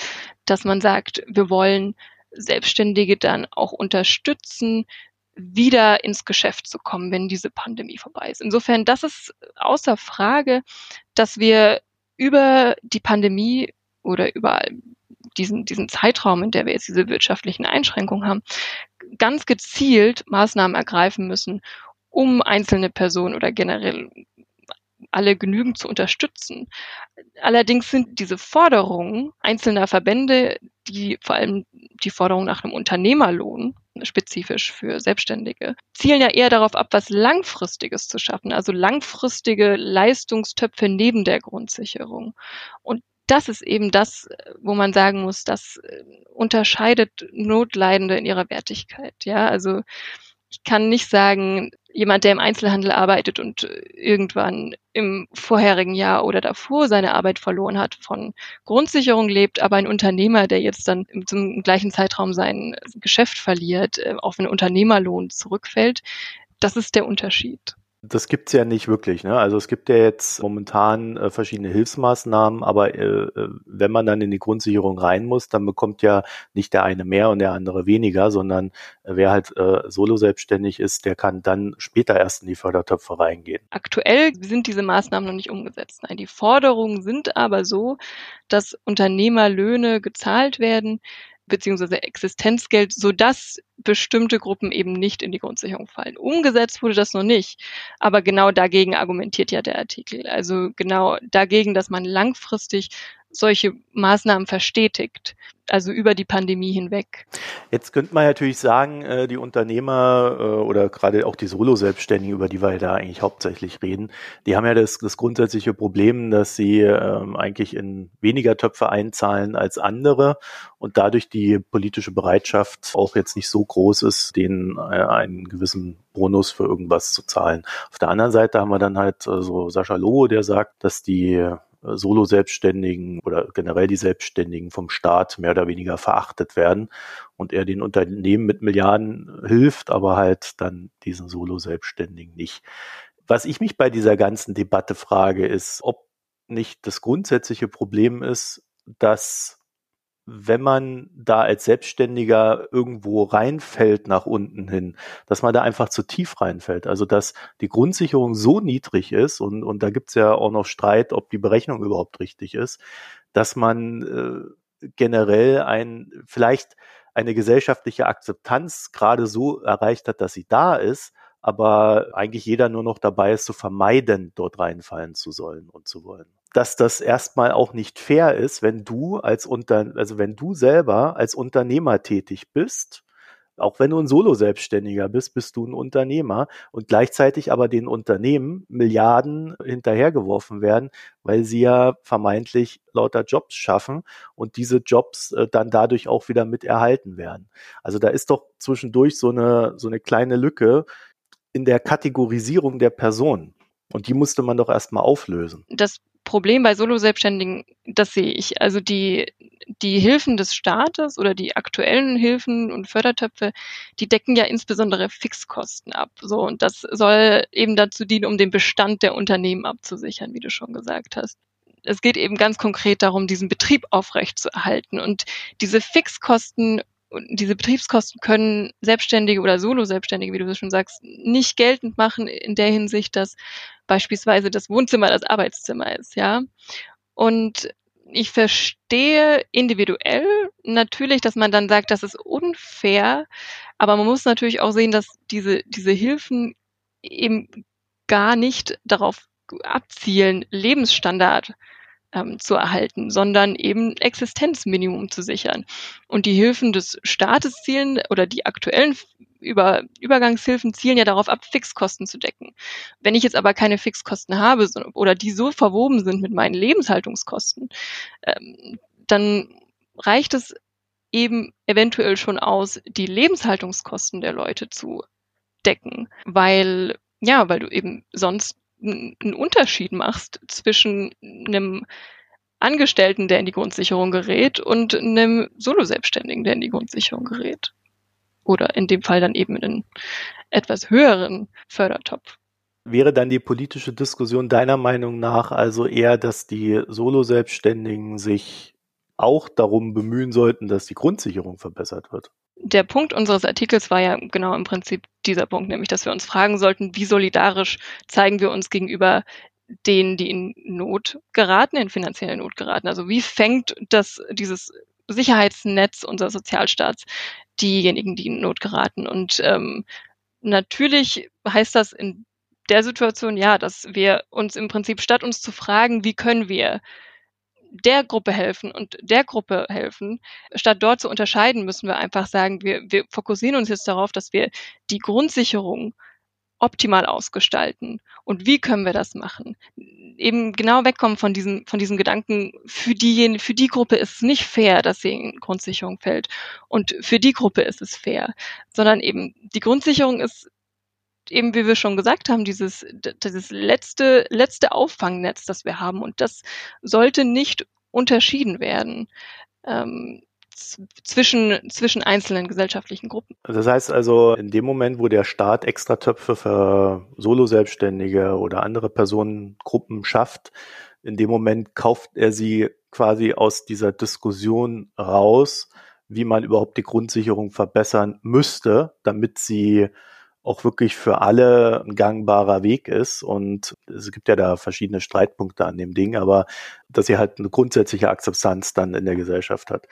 dass man sagt, wir wollen Selbstständige dann auch unterstützen, wieder ins Geschäft zu kommen, wenn diese Pandemie vorbei ist. Insofern, das ist außer Frage, dass wir über die Pandemie oder über diesen, diesen Zeitraum, in der wir jetzt diese wirtschaftlichen Einschränkungen haben, ganz gezielt Maßnahmen ergreifen müssen, um einzelne Personen oder generell alle genügend zu unterstützen. Allerdings sind diese Forderungen einzelner Verbände, die vor allem die Forderung nach einem Unternehmerlohn, spezifisch für Selbstständige, zielen ja eher darauf ab, was Langfristiges zu schaffen, also langfristige Leistungstöpfe neben der Grundsicherung. Und das ist eben das, wo man sagen muss, das unterscheidet Notleidende in ihrer Wertigkeit. Ja, also ich kann nicht sagen, jemand, der im Einzelhandel arbeitet und irgendwann im vorherigen Jahr oder davor seine Arbeit verloren hat, von Grundsicherung lebt, aber ein Unternehmer, der jetzt dann zum gleichen Zeitraum sein Geschäft verliert, äh, auf einen Unternehmerlohn zurückfällt, das ist der Unterschied. Das gibt's ja nicht wirklich. Ne? Also es gibt ja jetzt momentan äh, verschiedene Hilfsmaßnahmen, aber äh, äh, wenn man dann in die Grundsicherung rein muss, dann bekommt ja nicht der eine mehr und der andere weniger, sondern äh, wer halt äh, solo selbstständig ist, der kann dann später erst in die Fördertöpfe reingehen. Aktuell sind diese Maßnahmen noch nicht umgesetzt. Nein, die Forderungen sind aber so, dass Unternehmerlöhne gezahlt werden, beziehungsweise Existenzgeld, sodass bestimmte Gruppen eben nicht in die Grundsicherung fallen. Umgesetzt wurde das noch nicht, aber genau dagegen argumentiert ja der Artikel. Also genau dagegen, dass man langfristig solche Maßnahmen verstetigt, also über die Pandemie hinweg. Jetzt könnte man natürlich sagen, äh, die Unternehmer äh, oder gerade auch die Solo-Selbstständigen, über die wir da eigentlich hauptsächlich reden, die haben ja das, das grundsätzliche Problem, dass sie ähm, eigentlich in weniger Töpfe einzahlen als andere und dadurch die politische Bereitschaft auch jetzt nicht so groß ist, denen äh, einen gewissen Bonus für irgendwas zu zahlen. Auf der anderen Seite haben wir dann halt so Sascha Lobo, der sagt, dass die Solo-Selbstständigen oder generell die Selbstständigen vom Staat mehr oder weniger verachtet werden und er den Unternehmen mit Milliarden hilft, aber halt dann diesen Solo-Selbstständigen nicht. Was ich mich bei dieser ganzen Debatte frage, ist, ob nicht das grundsätzliche Problem ist, dass wenn man da als Selbstständiger irgendwo reinfällt nach unten hin, dass man da einfach zu tief reinfällt. Also dass die Grundsicherung so niedrig ist und, und da gibt's ja auch noch Streit, ob die Berechnung überhaupt richtig ist, dass man äh, generell ein vielleicht eine gesellschaftliche Akzeptanz gerade so erreicht hat, dass sie da ist, aber eigentlich jeder nur noch dabei ist, zu vermeiden, dort reinfallen zu sollen und zu wollen dass das erstmal auch nicht fair ist, wenn du als Unter, also wenn du selber als Unternehmer tätig bist, auch wenn du ein Solo-Selbstständiger bist, bist du ein Unternehmer und gleichzeitig aber den Unternehmen Milliarden hinterhergeworfen werden, weil sie ja vermeintlich lauter Jobs schaffen und diese Jobs äh, dann dadurch auch wieder mit erhalten werden. Also da ist doch zwischendurch so eine, so eine kleine Lücke, in der Kategorisierung der Person. Und die musste man doch erstmal auflösen. Das Problem bei Solo-Selbstständigen, das sehe ich. Also die, die Hilfen des Staates oder die aktuellen Hilfen und Fördertöpfe, die decken ja insbesondere Fixkosten ab. So, und das soll eben dazu dienen, um den Bestand der Unternehmen abzusichern, wie du schon gesagt hast. Es geht eben ganz konkret darum, diesen Betrieb aufrechtzuerhalten. Und diese Fixkosten diese Betriebskosten können Selbstständige oder Solo-Selbstständige, wie du schon sagst, nicht geltend machen in der Hinsicht, dass beispielsweise das Wohnzimmer das Arbeitszimmer ist, ja. Und ich verstehe individuell natürlich, dass man dann sagt, das ist unfair, aber man muss natürlich auch sehen, dass diese, diese Hilfen eben gar nicht darauf abzielen, Lebensstandard ähm, zu erhalten, sondern eben Existenzminimum zu sichern. Und die Hilfen des Staates zielen oder die aktuellen über Übergangshilfen zielen ja darauf ab, Fixkosten zu decken. Wenn ich jetzt aber keine Fixkosten habe oder die so verwoben sind mit meinen Lebenshaltungskosten, ähm, dann reicht es eben eventuell schon aus, die Lebenshaltungskosten der Leute zu decken, weil ja, weil du eben sonst einen Unterschied machst zwischen einem Angestellten, der in die Grundsicherung gerät, und einem Solo-Selbstständigen, der in die Grundsicherung gerät. Oder in dem Fall dann eben einen etwas höheren Fördertopf. Wäre dann die politische Diskussion deiner Meinung nach also eher, dass die Solo-Selbstständigen sich auch darum bemühen sollten, dass die Grundsicherung verbessert wird? Der Punkt unseres Artikels war ja genau im Prinzip dieser Punkt, nämlich, dass wir uns fragen sollten, wie solidarisch zeigen wir uns gegenüber denen, die in Not geraten, in finanzielle Not geraten. Also wie fängt das, dieses Sicherheitsnetz unseres Sozialstaats diejenigen, die in Not geraten? Und ähm, natürlich heißt das in der Situation ja, dass wir uns im Prinzip statt uns zu fragen, wie können wir der Gruppe helfen und der Gruppe helfen. Statt dort zu unterscheiden, müssen wir einfach sagen, wir, wir fokussieren uns jetzt darauf, dass wir die Grundsicherung optimal ausgestalten. Und wie können wir das machen? Eben genau wegkommen von diesem, von diesem Gedanken, für die, für die Gruppe ist es nicht fair, dass sie in Grundsicherung fällt. Und für die Gruppe ist es fair. Sondern eben, die Grundsicherung ist eben, wie wir schon gesagt haben, dieses, dieses letzte, letzte Auffangnetz, das wir haben. Und das sollte nicht unterschieden werden. Ähm, zwischen, zwischen einzelnen gesellschaftlichen Gruppen. Das heißt also, in dem Moment, wo der Staat Extratöpfe für Solo-Selbstständige oder andere Personengruppen schafft, in dem Moment kauft er sie quasi aus dieser Diskussion raus, wie man überhaupt die Grundsicherung verbessern müsste, damit sie auch wirklich für alle ein gangbarer Weg ist. Und es gibt ja da verschiedene Streitpunkte an dem Ding, aber dass sie halt eine grundsätzliche Akzeptanz dann in der Gesellschaft hat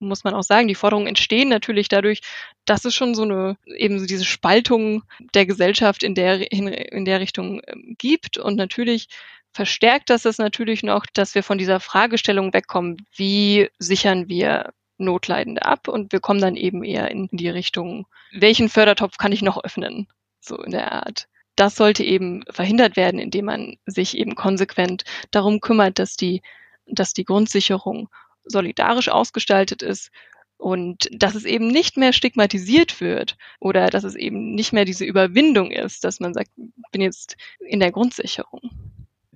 muss man auch sagen, die Forderungen entstehen natürlich dadurch, dass es schon so eine, eben so diese Spaltung der Gesellschaft in der, in, in der Richtung ähm, gibt. Und natürlich verstärkt das es natürlich noch, dass wir von dieser Fragestellung wegkommen, wie sichern wir Notleidende ab und wir kommen dann eben eher in die Richtung, welchen Fördertopf kann ich noch öffnen? So in der Art. Das sollte eben verhindert werden, indem man sich eben konsequent darum kümmert, dass die, dass die Grundsicherung solidarisch ausgestaltet ist und dass es eben nicht mehr stigmatisiert wird oder dass es eben nicht mehr diese Überwindung ist, dass man sagt, bin jetzt in der Grundsicherung.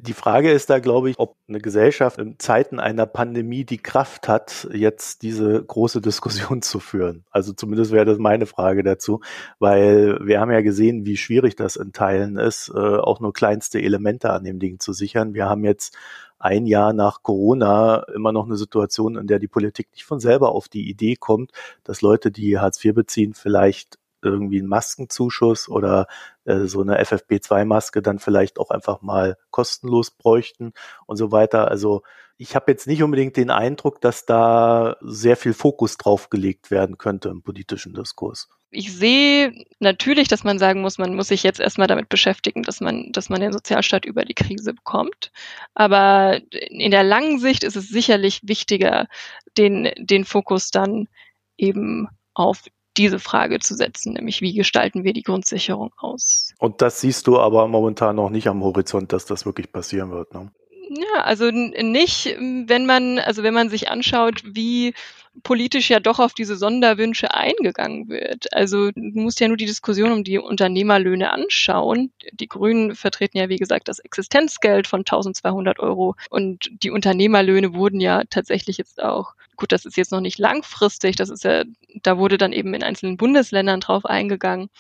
Die Frage ist da, glaube ich, ob eine Gesellschaft in Zeiten einer Pandemie die Kraft hat, jetzt diese große Diskussion zu führen. Also zumindest wäre das meine Frage dazu, weil wir haben ja gesehen, wie schwierig das in Teilen ist, äh, auch nur kleinste Elemente an dem Ding zu sichern. Wir haben jetzt ein Jahr nach Corona immer noch eine Situation, in der die Politik nicht von selber auf die Idee kommt, dass Leute, die Hartz IV beziehen, vielleicht irgendwie einen Maskenzuschuss oder äh, so eine FFP2-Maske dann vielleicht auch einfach mal kostenlos bräuchten und so weiter. Also ich habe jetzt nicht unbedingt den Eindruck, dass da sehr viel Fokus drauf gelegt werden könnte im politischen Diskurs. Ich sehe natürlich, dass man sagen muss, man muss sich jetzt erstmal damit beschäftigen, dass man, dass man den Sozialstaat über die Krise bekommt. Aber in der langen Sicht ist es sicherlich wichtiger, den, den Fokus dann eben auf diese Frage zu setzen, nämlich wie gestalten wir die Grundsicherung aus. Und das siehst du aber momentan noch nicht am Horizont, dass das wirklich passieren wird. Ne? Ja, also nicht, wenn man, also wenn man sich anschaut, wie politisch ja doch auf diese Sonderwünsche eingegangen wird. Also du musst ja nur die Diskussion um die Unternehmerlöhne anschauen. Die Grünen vertreten ja, wie gesagt, das Existenzgeld von 1200 Euro und die Unternehmerlöhne wurden ja tatsächlich jetzt auch, gut, das ist jetzt noch nicht langfristig, das ist ja, da wurde dann eben in einzelnen Bundesländern drauf eingegangen.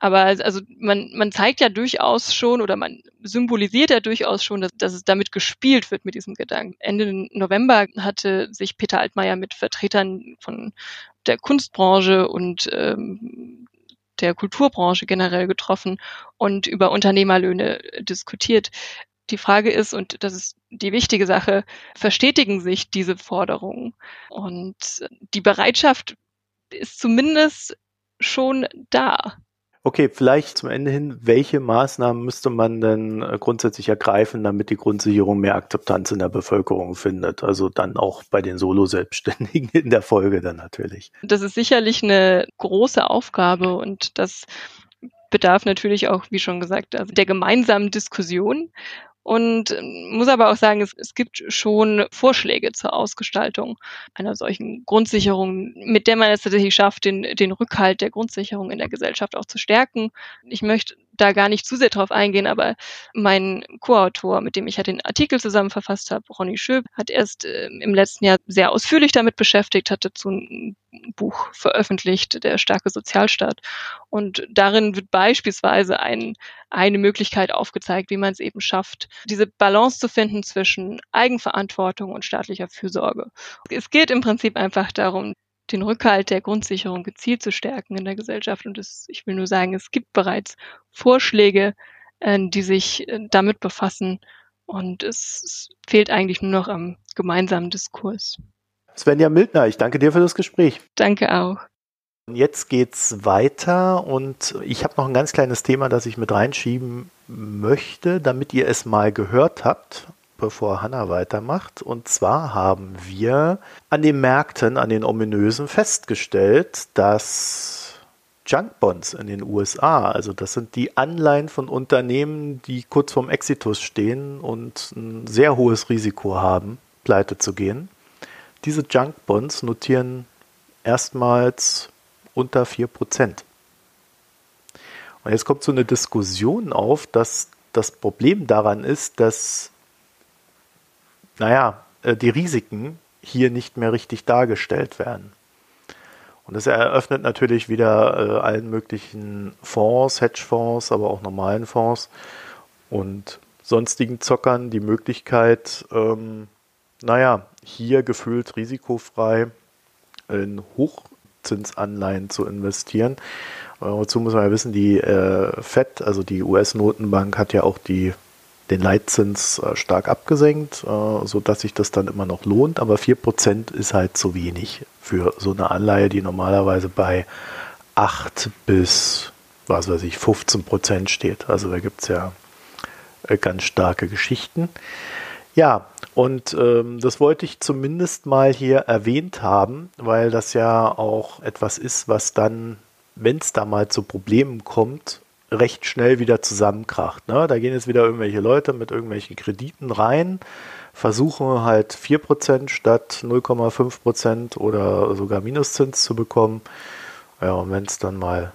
Aber also man, man zeigt ja durchaus schon oder man symbolisiert ja durchaus schon, dass, dass es damit gespielt wird mit diesem Gedanken. Ende November hatte sich Peter Altmaier mit Vertretern von der Kunstbranche und ähm, der Kulturbranche generell getroffen und über Unternehmerlöhne diskutiert. Die Frage ist, und das ist die wichtige Sache, verstetigen sich diese Forderungen? Und die Bereitschaft ist zumindest schon da. Okay, vielleicht zum Ende hin, welche Maßnahmen müsste man denn äh, grundsätzlich ergreifen, damit die Grundsicherung mehr Akzeptanz in der Bevölkerung findet? Also dann auch bei den Solo-Selbstständigen in der Folge dann natürlich. Das ist sicherlich eine große Aufgabe und das bedarf natürlich auch, wie schon gesagt, also der gemeinsamen Diskussion und ähm, muss aber auch sagen, es, es gibt schon Vorschläge zur Ausgestaltung einer solchen Grundsicherung, mit der man es tatsächlich schafft, den, den Rückhalt der Grundsicherung in der Gesellschaft auch zu stärken. Ich möchte da gar nicht zu sehr drauf eingehen, aber mein Co-Autor, mit dem ich ja den Artikel zusammen verfasst habe, Ronny Schöb, hat erst äh, im letzten Jahr sehr ausführlich damit beschäftigt, hat dazu ein Buch veröffentlicht, Der starke Sozialstaat. Und darin wird beispielsweise ein, eine Möglichkeit aufgezeigt, wie man es eben schafft, diese Balance zu finden zwischen Eigenverantwortung und staatlicher Fürsorge. Es geht im Prinzip einfach darum, den Rückhalt der Grundsicherung gezielt zu stärken in der Gesellschaft. Und es, ich will nur sagen, es gibt bereits Vorschläge, äh, die sich äh, damit befassen. Und es, es fehlt eigentlich nur noch am gemeinsamen Diskurs. Svenja Mildner, ich danke dir für das Gespräch. Danke auch. Jetzt geht's weiter und ich habe noch ein ganz kleines Thema, das ich mit reinschieben möchte, damit ihr es mal gehört habt bevor Hanna weitermacht. Und zwar haben wir an den Märkten, an den ominösen festgestellt, dass Junkbonds in den USA, also das sind die Anleihen von Unternehmen, die kurz vorm Exitus stehen und ein sehr hohes Risiko haben, pleite zu gehen. Diese Junkbonds notieren erstmals unter 4%. Und jetzt kommt so eine Diskussion auf, dass das Problem daran ist, dass naja, äh, die Risiken hier nicht mehr richtig dargestellt werden. Und das eröffnet natürlich wieder äh, allen möglichen Fonds, Hedgefonds, aber auch normalen Fonds und sonstigen Zockern die Möglichkeit, ähm, naja, hier gefühlt risikofrei in Hochzinsanleihen zu investieren. Äh, dazu muss man ja wissen, die äh, FED, also die US-Notenbank, hat ja auch die den Leitzins äh, stark abgesenkt, äh, sodass sich das dann immer noch lohnt. Aber 4% ist halt zu wenig für so eine Anleihe, die normalerweise bei 8 bis, was weiß ich, 15 Prozent steht. Also da gibt es ja äh, ganz starke Geschichten. Ja, und ähm, das wollte ich zumindest mal hier erwähnt haben, weil das ja auch etwas ist, was dann, wenn es da mal zu Problemen kommt, recht schnell wieder zusammenkracht. Ne? Da gehen jetzt wieder irgendwelche Leute mit irgendwelchen Krediten rein, versuchen halt 4% statt 0,5% oder sogar Minuszins zu bekommen. Ja, und wenn es dann mal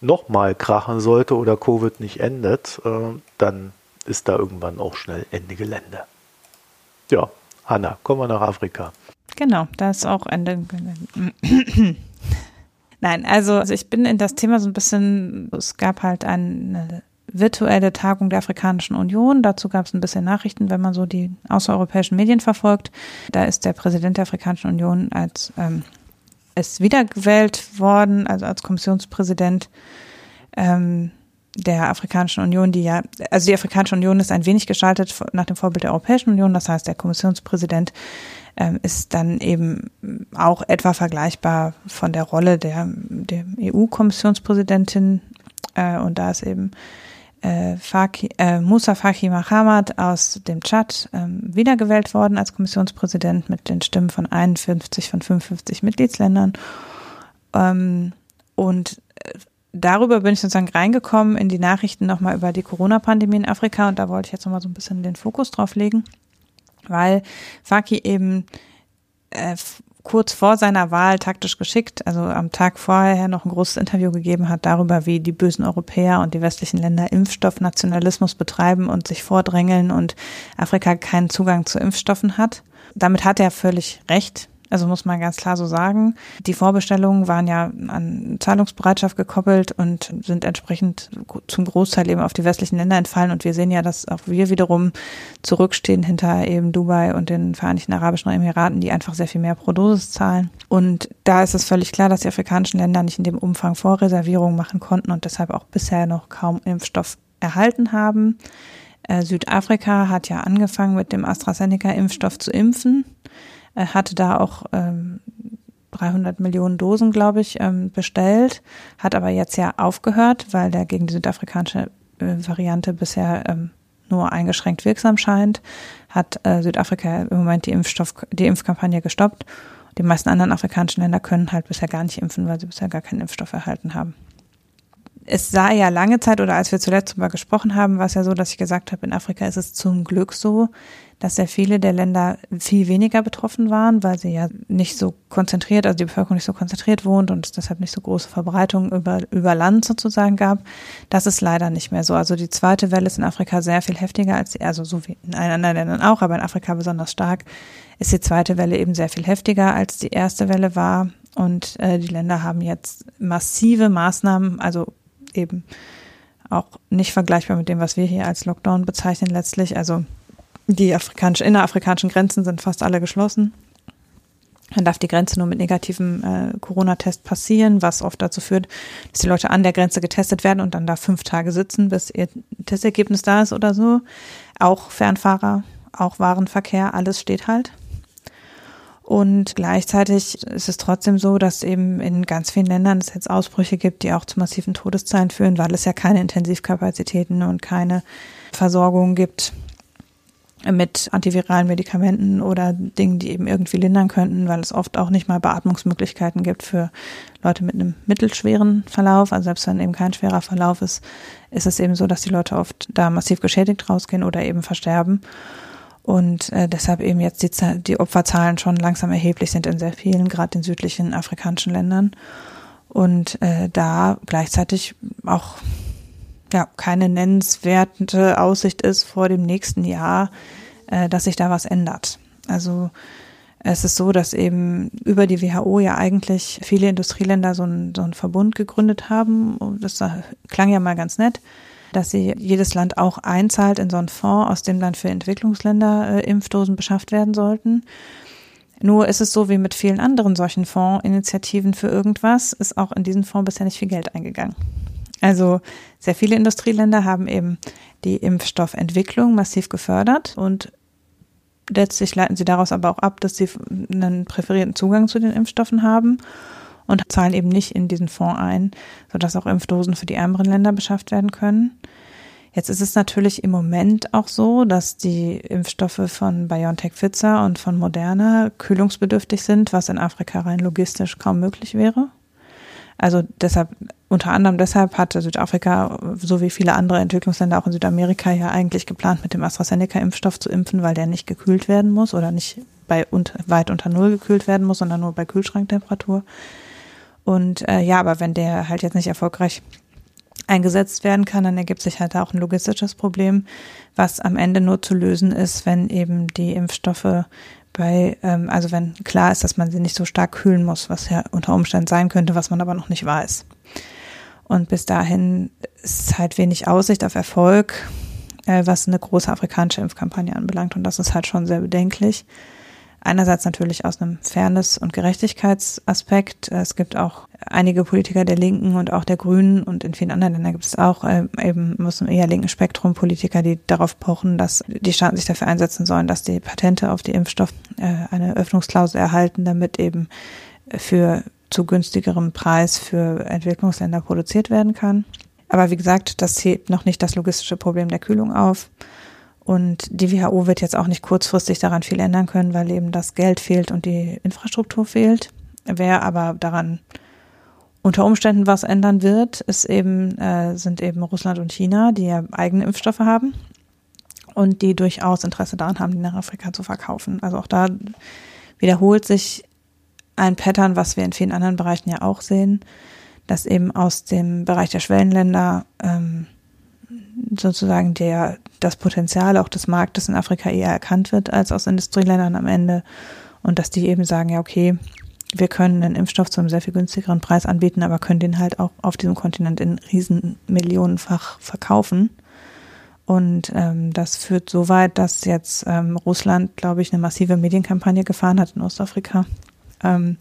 nochmal krachen sollte oder Covid nicht endet, äh, dann ist da irgendwann auch schnell Ende Gelände. Ja, Hanna, kommen wir nach Afrika. Genau, da ist auch Ende Gelände. Nein, also, also ich bin in das Thema so ein bisschen, es gab halt eine virtuelle Tagung der Afrikanischen Union. Dazu gab es ein bisschen Nachrichten, wenn man so die außereuropäischen Medien verfolgt. Da ist der Präsident der Afrikanischen Union als ähm, ist wiedergewählt worden, also als Kommissionspräsident ähm, der Afrikanischen Union, die ja, also die Afrikanische Union ist ein wenig gestaltet nach dem Vorbild der Europäischen Union. Das heißt, der Kommissionspräsident ist dann eben auch etwa vergleichbar von der Rolle der, der EU-Kommissionspräsidentin. Äh, und da ist eben äh, Faki, äh, Musa Faki Mahamat aus dem Tschad äh, wiedergewählt worden als Kommissionspräsident mit den Stimmen von 51 von 55 Mitgliedsländern. Ähm, und äh, darüber bin ich sozusagen reingekommen in die Nachrichten nochmal über die Corona-Pandemie in Afrika und da wollte ich jetzt nochmal so ein bisschen den Fokus drauf legen. Weil Faki eben äh, kurz vor seiner Wahl taktisch geschickt, also am Tag vorher noch ein großes Interview gegeben hat darüber, wie die bösen Europäer und die westlichen Länder Impfstoffnationalismus betreiben und sich vordrängeln und Afrika keinen Zugang zu Impfstoffen hat. Damit hat er völlig recht. Also muss man ganz klar so sagen. Die Vorbestellungen waren ja an Zahlungsbereitschaft gekoppelt und sind entsprechend zum Großteil eben auf die westlichen Länder entfallen. Und wir sehen ja, dass auch wir wiederum zurückstehen hinter eben Dubai und den Vereinigten Arabischen Emiraten, die einfach sehr viel mehr pro Dosis zahlen. Und da ist es völlig klar, dass die afrikanischen Länder nicht in dem Umfang Vorreservierungen machen konnten und deshalb auch bisher noch kaum Impfstoff erhalten haben. Äh, Südafrika hat ja angefangen mit dem AstraZeneca-Impfstoff zu impfen hatte da auch ähm, 300 Millionen Dosen, glaube ich, ähm, bestellt, hat aber jetzt ja aufgehört, weil der gegen die südafrikanische äh, Variante bisher ähm, nur eingeschränkt wirksam scheint, hat äh, Südafrika im Moment die Impfstoff, die Impfkampagne gestoppt. Die meisten anderen afrikanischen Länder können halt bisher gar nicht impfen, weil sie bisher gar keinen Impfstoff erhalten haben es sah ja lange Zeit, oder als wir zuletzt darüber gesprochen haben, war es ja so, dass ich gesagt habe, in Afrika ist es zum Glück so, dass sehr viele der Länder viel weniger betroffen waren, weil sie ja nicht so konzentriert, also die Bevölkerung nicht so konzentriert wohnt und es deshalb nicht so große Verbreitung über, über Land sozusagen gab. Das ist leider nicht mehr so. Also die zweite Welle ist in Afrika sehr viel heftiger als die, also so wie in allen anderen Ländern auch, aber in Afrika besonders stark, ist die zweite Welle eben sehr viel heftiger als die erste Welle war. Und äh, die Länder haben jetzt massive Maßnahmen, also eben auch nicht vergleichbar mit dem, was wir hier als Lockdown bezeichnen letztlich. Also die afrikanisch, innerafrikanischen Grenzen sind fast alle geschlossen. Dann darf die Grenze nur mit negativem äh, Corona-Test passieren, was oft dazu führt, dass die Leute an der Grenze getestet werden und dann da fünf Tage sitzen, bis ihr Testergebnis da ist oder so. Auch Fernfahrer, auch Warenverkehr, alles steht halt. Und gleichzeitig ist es trotzdem so, dass eben in ganz vielen Ländern es jetzt Ausbrüche gibt, die auch zu massiven Todeszahlen führen, weil es ja keine Intensivkapazitäten und keine Versorgung gibt mit antiviralen Medikamenten oder Dingen, die eben irgendwie lindern könnten, weil es oft auch nicht mal Beatmungsmöglichkeiten gibt für Leute mit einem mittelschweren Verlauf. Also selbst wenn eben kein schwerer Verlauf ist, ist es eben so, dass die Leute oft da massiv geschädigt rausgehen oder eben versterben. Und äh, deshalb eben jetzt die, die Opferzahlen schon langsam erheblich sind in sehr vielen, gerade in südlichen afrikanischen Ländern. Und äh, da gleichzeitig auch ja keine nennenswerte Aussicht ist vor dem nächsten Jahr, äh, dass sich da was ändert. Also es ist so, dass eben über die WHO ja eigentlich viele Industrieländer so einen, so Verbund gegründet haben. Das klang ja mal ganz nett dass sie jedes Land auch einzahlt in so einen Fonds, aus dem dann für Entwicklungsländer äh, Impfdosen beschafft werden sollten. Nur ist es so wie mit vielen anderen solchen Fondsinitiativen für irgendwas, ist auch in diesen Fonds bisher nicht viel Geld eingegangen. Also sehr viele Industrieländer haben eben die Impfstoffentwicklung massiv gefördert und letztlich leiten sie daraus aber auch ab, dass sie einen präferierten Zugang zu den Impfstoffen haben und zahlen eben nicht in diesen Fonds ein, sodass auch Impfdosen für die ärmeren Länder beschafft werden können. Jetzt ist es natürlich im Moment auch so, dass die Impfstoffe von BioNTech Pfizer und von Moderna kühlungsbedürftig sind, was in Afrika rein logistisch kaum möglich wäre. Also deshalb, unter anderem deshalb hatte Südafrika, so wie viele andere Entwicklungsländer auch in Südamerika, ja eigentlich geplant, mit dem AstraZeneca-Impfstoff zu impfen, weil der nicht gekühlt werden muss oder nicht bei weit unter Null gekühlt werden muss, sondern nur bei Kühlschranktemperatur. Und äh, ja, aber wenn der halt jetzt nicht erfolgreich eingesetzt werden kann, dann ergibt sich halt auch ein logistisches Problem, was am Ende nur zu lösen ist, wenn eben die Impfstoffe bei, ähm, also wenn klar ist, dass man sie nicht so stark kühlen muss, was ja unter Umständen sein könnte, was man aber noch nicht weiß. Und bis dahin ist halt wenig Aussicht auf Erfolg, äh, was eine große afrikanische Impfkampagne anbelangt. Und das ist halt schon sehr bedenklich. Einerseits natürlich aus einem Fairness- und Gerechtigkeitsaspekt. Es gibt auch einige Politiker der Linken und auch der Grünen und in vielen anderen Ländern gibt es auch äh, eben muss eher linken Spektrum Politiker, die darauf pochen, dass die Staaten sich dafür einsetzen sollen, dass die Patente auf die Impfstoff äh, eine Öffnungsklausel erhalten, damit eben für zu günstigerem Preis für Entwicklungsländer produziert werden kann. Aber wie gesagt, das hebt noch nicht das logistische Problem der Kühlung auf. Und die WHO wird jetzt auch nicht kurzfristig daran viel ändern können, weil eben das Geld fehlt und die Infrastruktur fehlt. Wer aber daran unter Umständen was ändern wird, ist eben, äh, sind eben Russland und China, die ja eigene Impfstoffe haben. und die durchaus Interesse daran haben, die nach Afrika zu verkaufen. Also auch da wiederholt sich ein Pattern, was wir in vielen anderen Bereichen ja auch sehen, dass eben aus dem Bereich der Schwellenländer ähm, sozusagen der, das Potenzial auch des Marktes in Afrika eher erkannt wird als aus Industrieländern am Ende und dass die eben sagen, ja, okay, wir können einen Impfstoff zu einem sehr viel günstigeren Preis anbieten, aber können den halt auch auf diesem Kontinent in riesen Millionenfach verkaufen. Und ähm, das führt so weit, dass jetzt ähm, Russland, glaube ich, eine massive Medienkampagne gefahren hat in Ostafrika, ähm,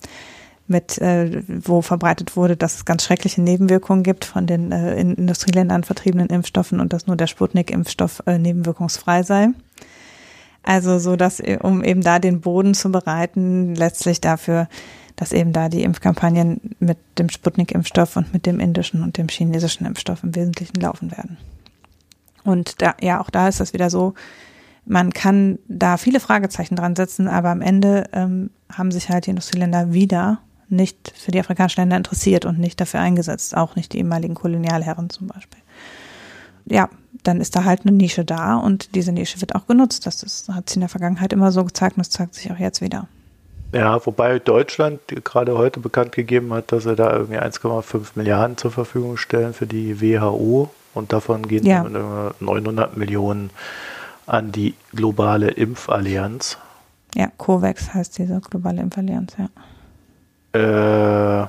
mit, äh, wo verbreitet wurde, dass es ganz schreckliche Nebenwirkungen gibt von den äh, in Industrieländern vertriebenen Impfstoffen und dass nur der Sputnik-Impfstoff äh, nebenwirkungsfrei sei. Also so, dass äh, um eben da den Boden zu bereiten, letztlich dafür, dass eben da die Impfkampagnen mit dem Sputnik-Impfstoff und mit dem indischen und dem chinesischen Impfstoff im Wesentlichen laufen werden. Und da, ja, auch da ist das wieder so, man kann da viele Fragezeichen dran setzen, aber am Ende ähm, haben sich halt die Industrieländer wieder nicht für die afrikanischen Länder interessiert und nicht dafür eingesetzt, auch nicht die ehemaligen Kolonialherren zum Beispiel. Ja, dann ist da halt eine Nische da und diese Nische wird auch genutzt. Das ist, hat sich in der Vergangenheit immer so gezeigt und das zeigt sich auch jetzt wieder. Ja, wobei Deutschland gerade heute bekannt gegeben hat, dass sie da irgendwie 1,5 Milliarden zur Verfügung stellen für die WHO und davon gehen ja. 900 Millionen an die globale Impfallianz. Ja, COVAX heißt diese globale Impfallianz, ja. Äh,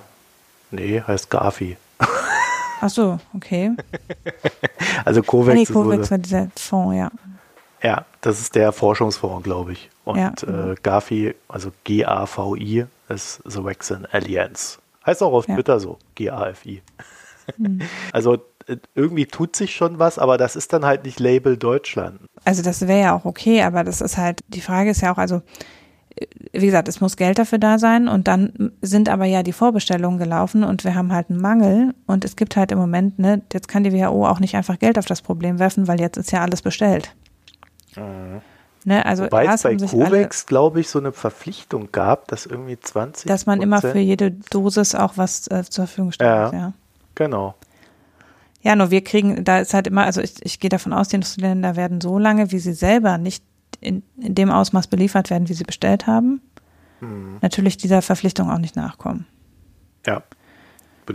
nee, heißt Gafi. Ach so, okay. also COVAX, ah, nee, COVAX war dieser Fonds, ja. Ja, das ist der Forschungsfonds, glaube ich. Und ja. äh, GAFI, also G-A-V-I, ist The Vaccine Alliance. Heißt auch auf ja. Twitter so, G-A-F-I. Hm. Also irgendwie tut sich schon was, aber das ist dann halt nicht Label Deutschland. Also das wäre ja auch okay, aber das ist halt, die Frage ist ja auch, also wie gesagt, es muss Geld dafür da sein und dann sind aber ja die Vorbestellungen gelaufen und wir haben halt einen Mangel und es gibt halt im Moment, ne, jetzt kann die WHO auch nicht einfach Geld auf das Problem werfen, weil jetzt ist ja alles bestellt. Mhm. Ne, also Wobei es bei COVAX, glaube ich, so eine Verpflichtung gab, dass irgendwie 20 Dass man immer für jede Dosis auch was äh, zur Verfügung stellt, ja. ja. Genau. Ja, nur wir kriegen, da ist halt immer, also ich, ich gehe davon aus, die Industrieländer werden so lange, wie sie selber nicht in, in dem Ausmaß beliefert werden, wie sie bestellt haben, mhm. natürlich dieser Verpflichtung auch nicht nachkommen. Ja.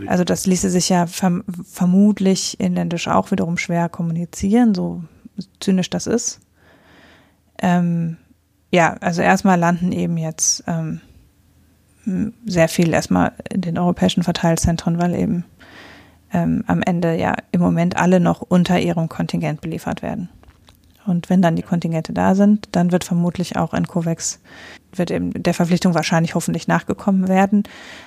Also das ließe sich ja verm vermutlich inländisch auch wiederum schwer kommunizieren, so zynisch das ist. Ähm, ja, also erstmal landen eben jetzt ähm, sehr viel erstmal in den europäischen Verteilzentren, weil eben ähm, am Ende ja im Moment alle noch unter ihrem Kontingent beliefert werden. Und wenn dann die Kontingente da sind, dann wird vermutlich auch in COVAX, wird eben der Verpflichtung wahrscheinlich hoffentlich nachgekommen werden.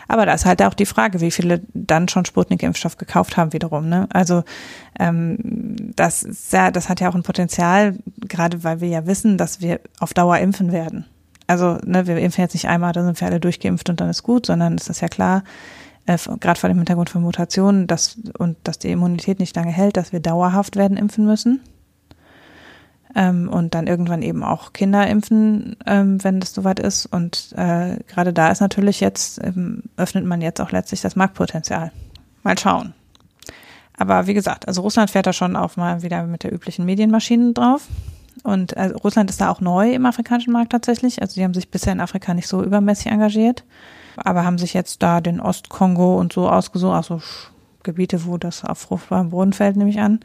Aber da ist halt auch die Frage, wie viele dann schon Sputnik-Impfstoff gekauft haben wiederum. Ne? Also ähm, das, ist ja, das hat ja auch ein Potenzial, gerade weil wir ja wissen, dass wir auf Dauer impfen werden. Also ne, wir impfen jetzt nicht einmal, dann sind wir alle durchgeimpft und dann ist gut, sondern es ist ja klar, äh, gerade vor dem Hintergrund von Mutationen, dass, und dass die Immunität nicht lange hält, dass wir dauerhaft werden impfen müssen ähm, und dann irgendwann eben auch Kinder impfen, ähm, wenn das soweit ist. Und äh, gerade da ist natürlich jetzt, ähm, öffnet man jetzt auch letztlich das Marktpotenzial. Mal schauen. Aber wie gesagt, also Russland fährt da schon auch mal wieder mit der üblichen Medienmaschine drauf. Und äh, Russland ist da auch neu im afrikanischen Markt tatsächlich. Also die haben sich bisher in Afrika nicht so übermäßig engagiert, aber haben sich jetzt da den Ostkongo und so ausgesucht, also Gebiete, wo das auf fruchtbarem Boden fällt, nehme ich an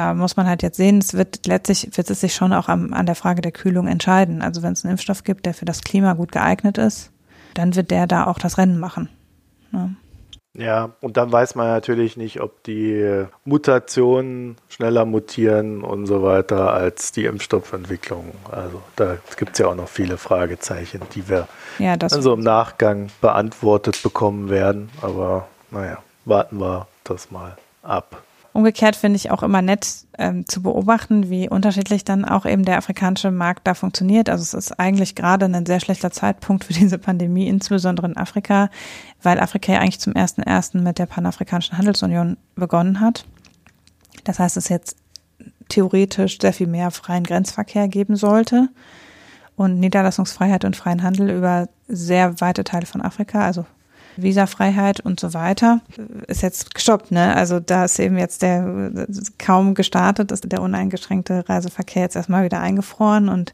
da muss man halt jetzt sehen, es wird letztlich wird es sich schon auch am, an der Frage der Kühlung entscheiden. Also wenn es einen Impfstoff gibt, der für das Klima gut geeignet ist, dann wird der da auch das Rennen machen. Ne? Ja, und dann weiß man natürlich nicht, ob die Mutationen schneller mutieren und so weiter als die Impfstoffentwicklung. Also da gibt es ja auch noch viele Fragezeichen, die wir ja, dann so im Nachgang beantwortet bekommen werden. Aber naja, warten wir das mal ab. Umgekehrt finde ich auch immer nett ähm, zu beobachten, wie unterschiedlich dann auch eben der afrikanische Markt da funktioniert. Also es ist eigentlich gerade ein sehr schlechter Zeitpunkt für diese Pandemie, insbesondere in Afrika, weil Afrika ja eigentlich zum ersten ersten mit der Panafrikanischen Handelsunion begonnen hat. Das heißt, es jetzt theoretisch sehr viel mehr freien Grenzverkehr geben sollte und Niederlassungsfreiheit und freien Handel über sehr weite Teile von Afrika, also Visafreiheit und so weiter, ist jetzt gestoppt. Ne? Also da ist eben jetzt der kaum gestartet, ist der uneingeschränkte Reiseverkehr jetzt erstmal wieder eingefroren und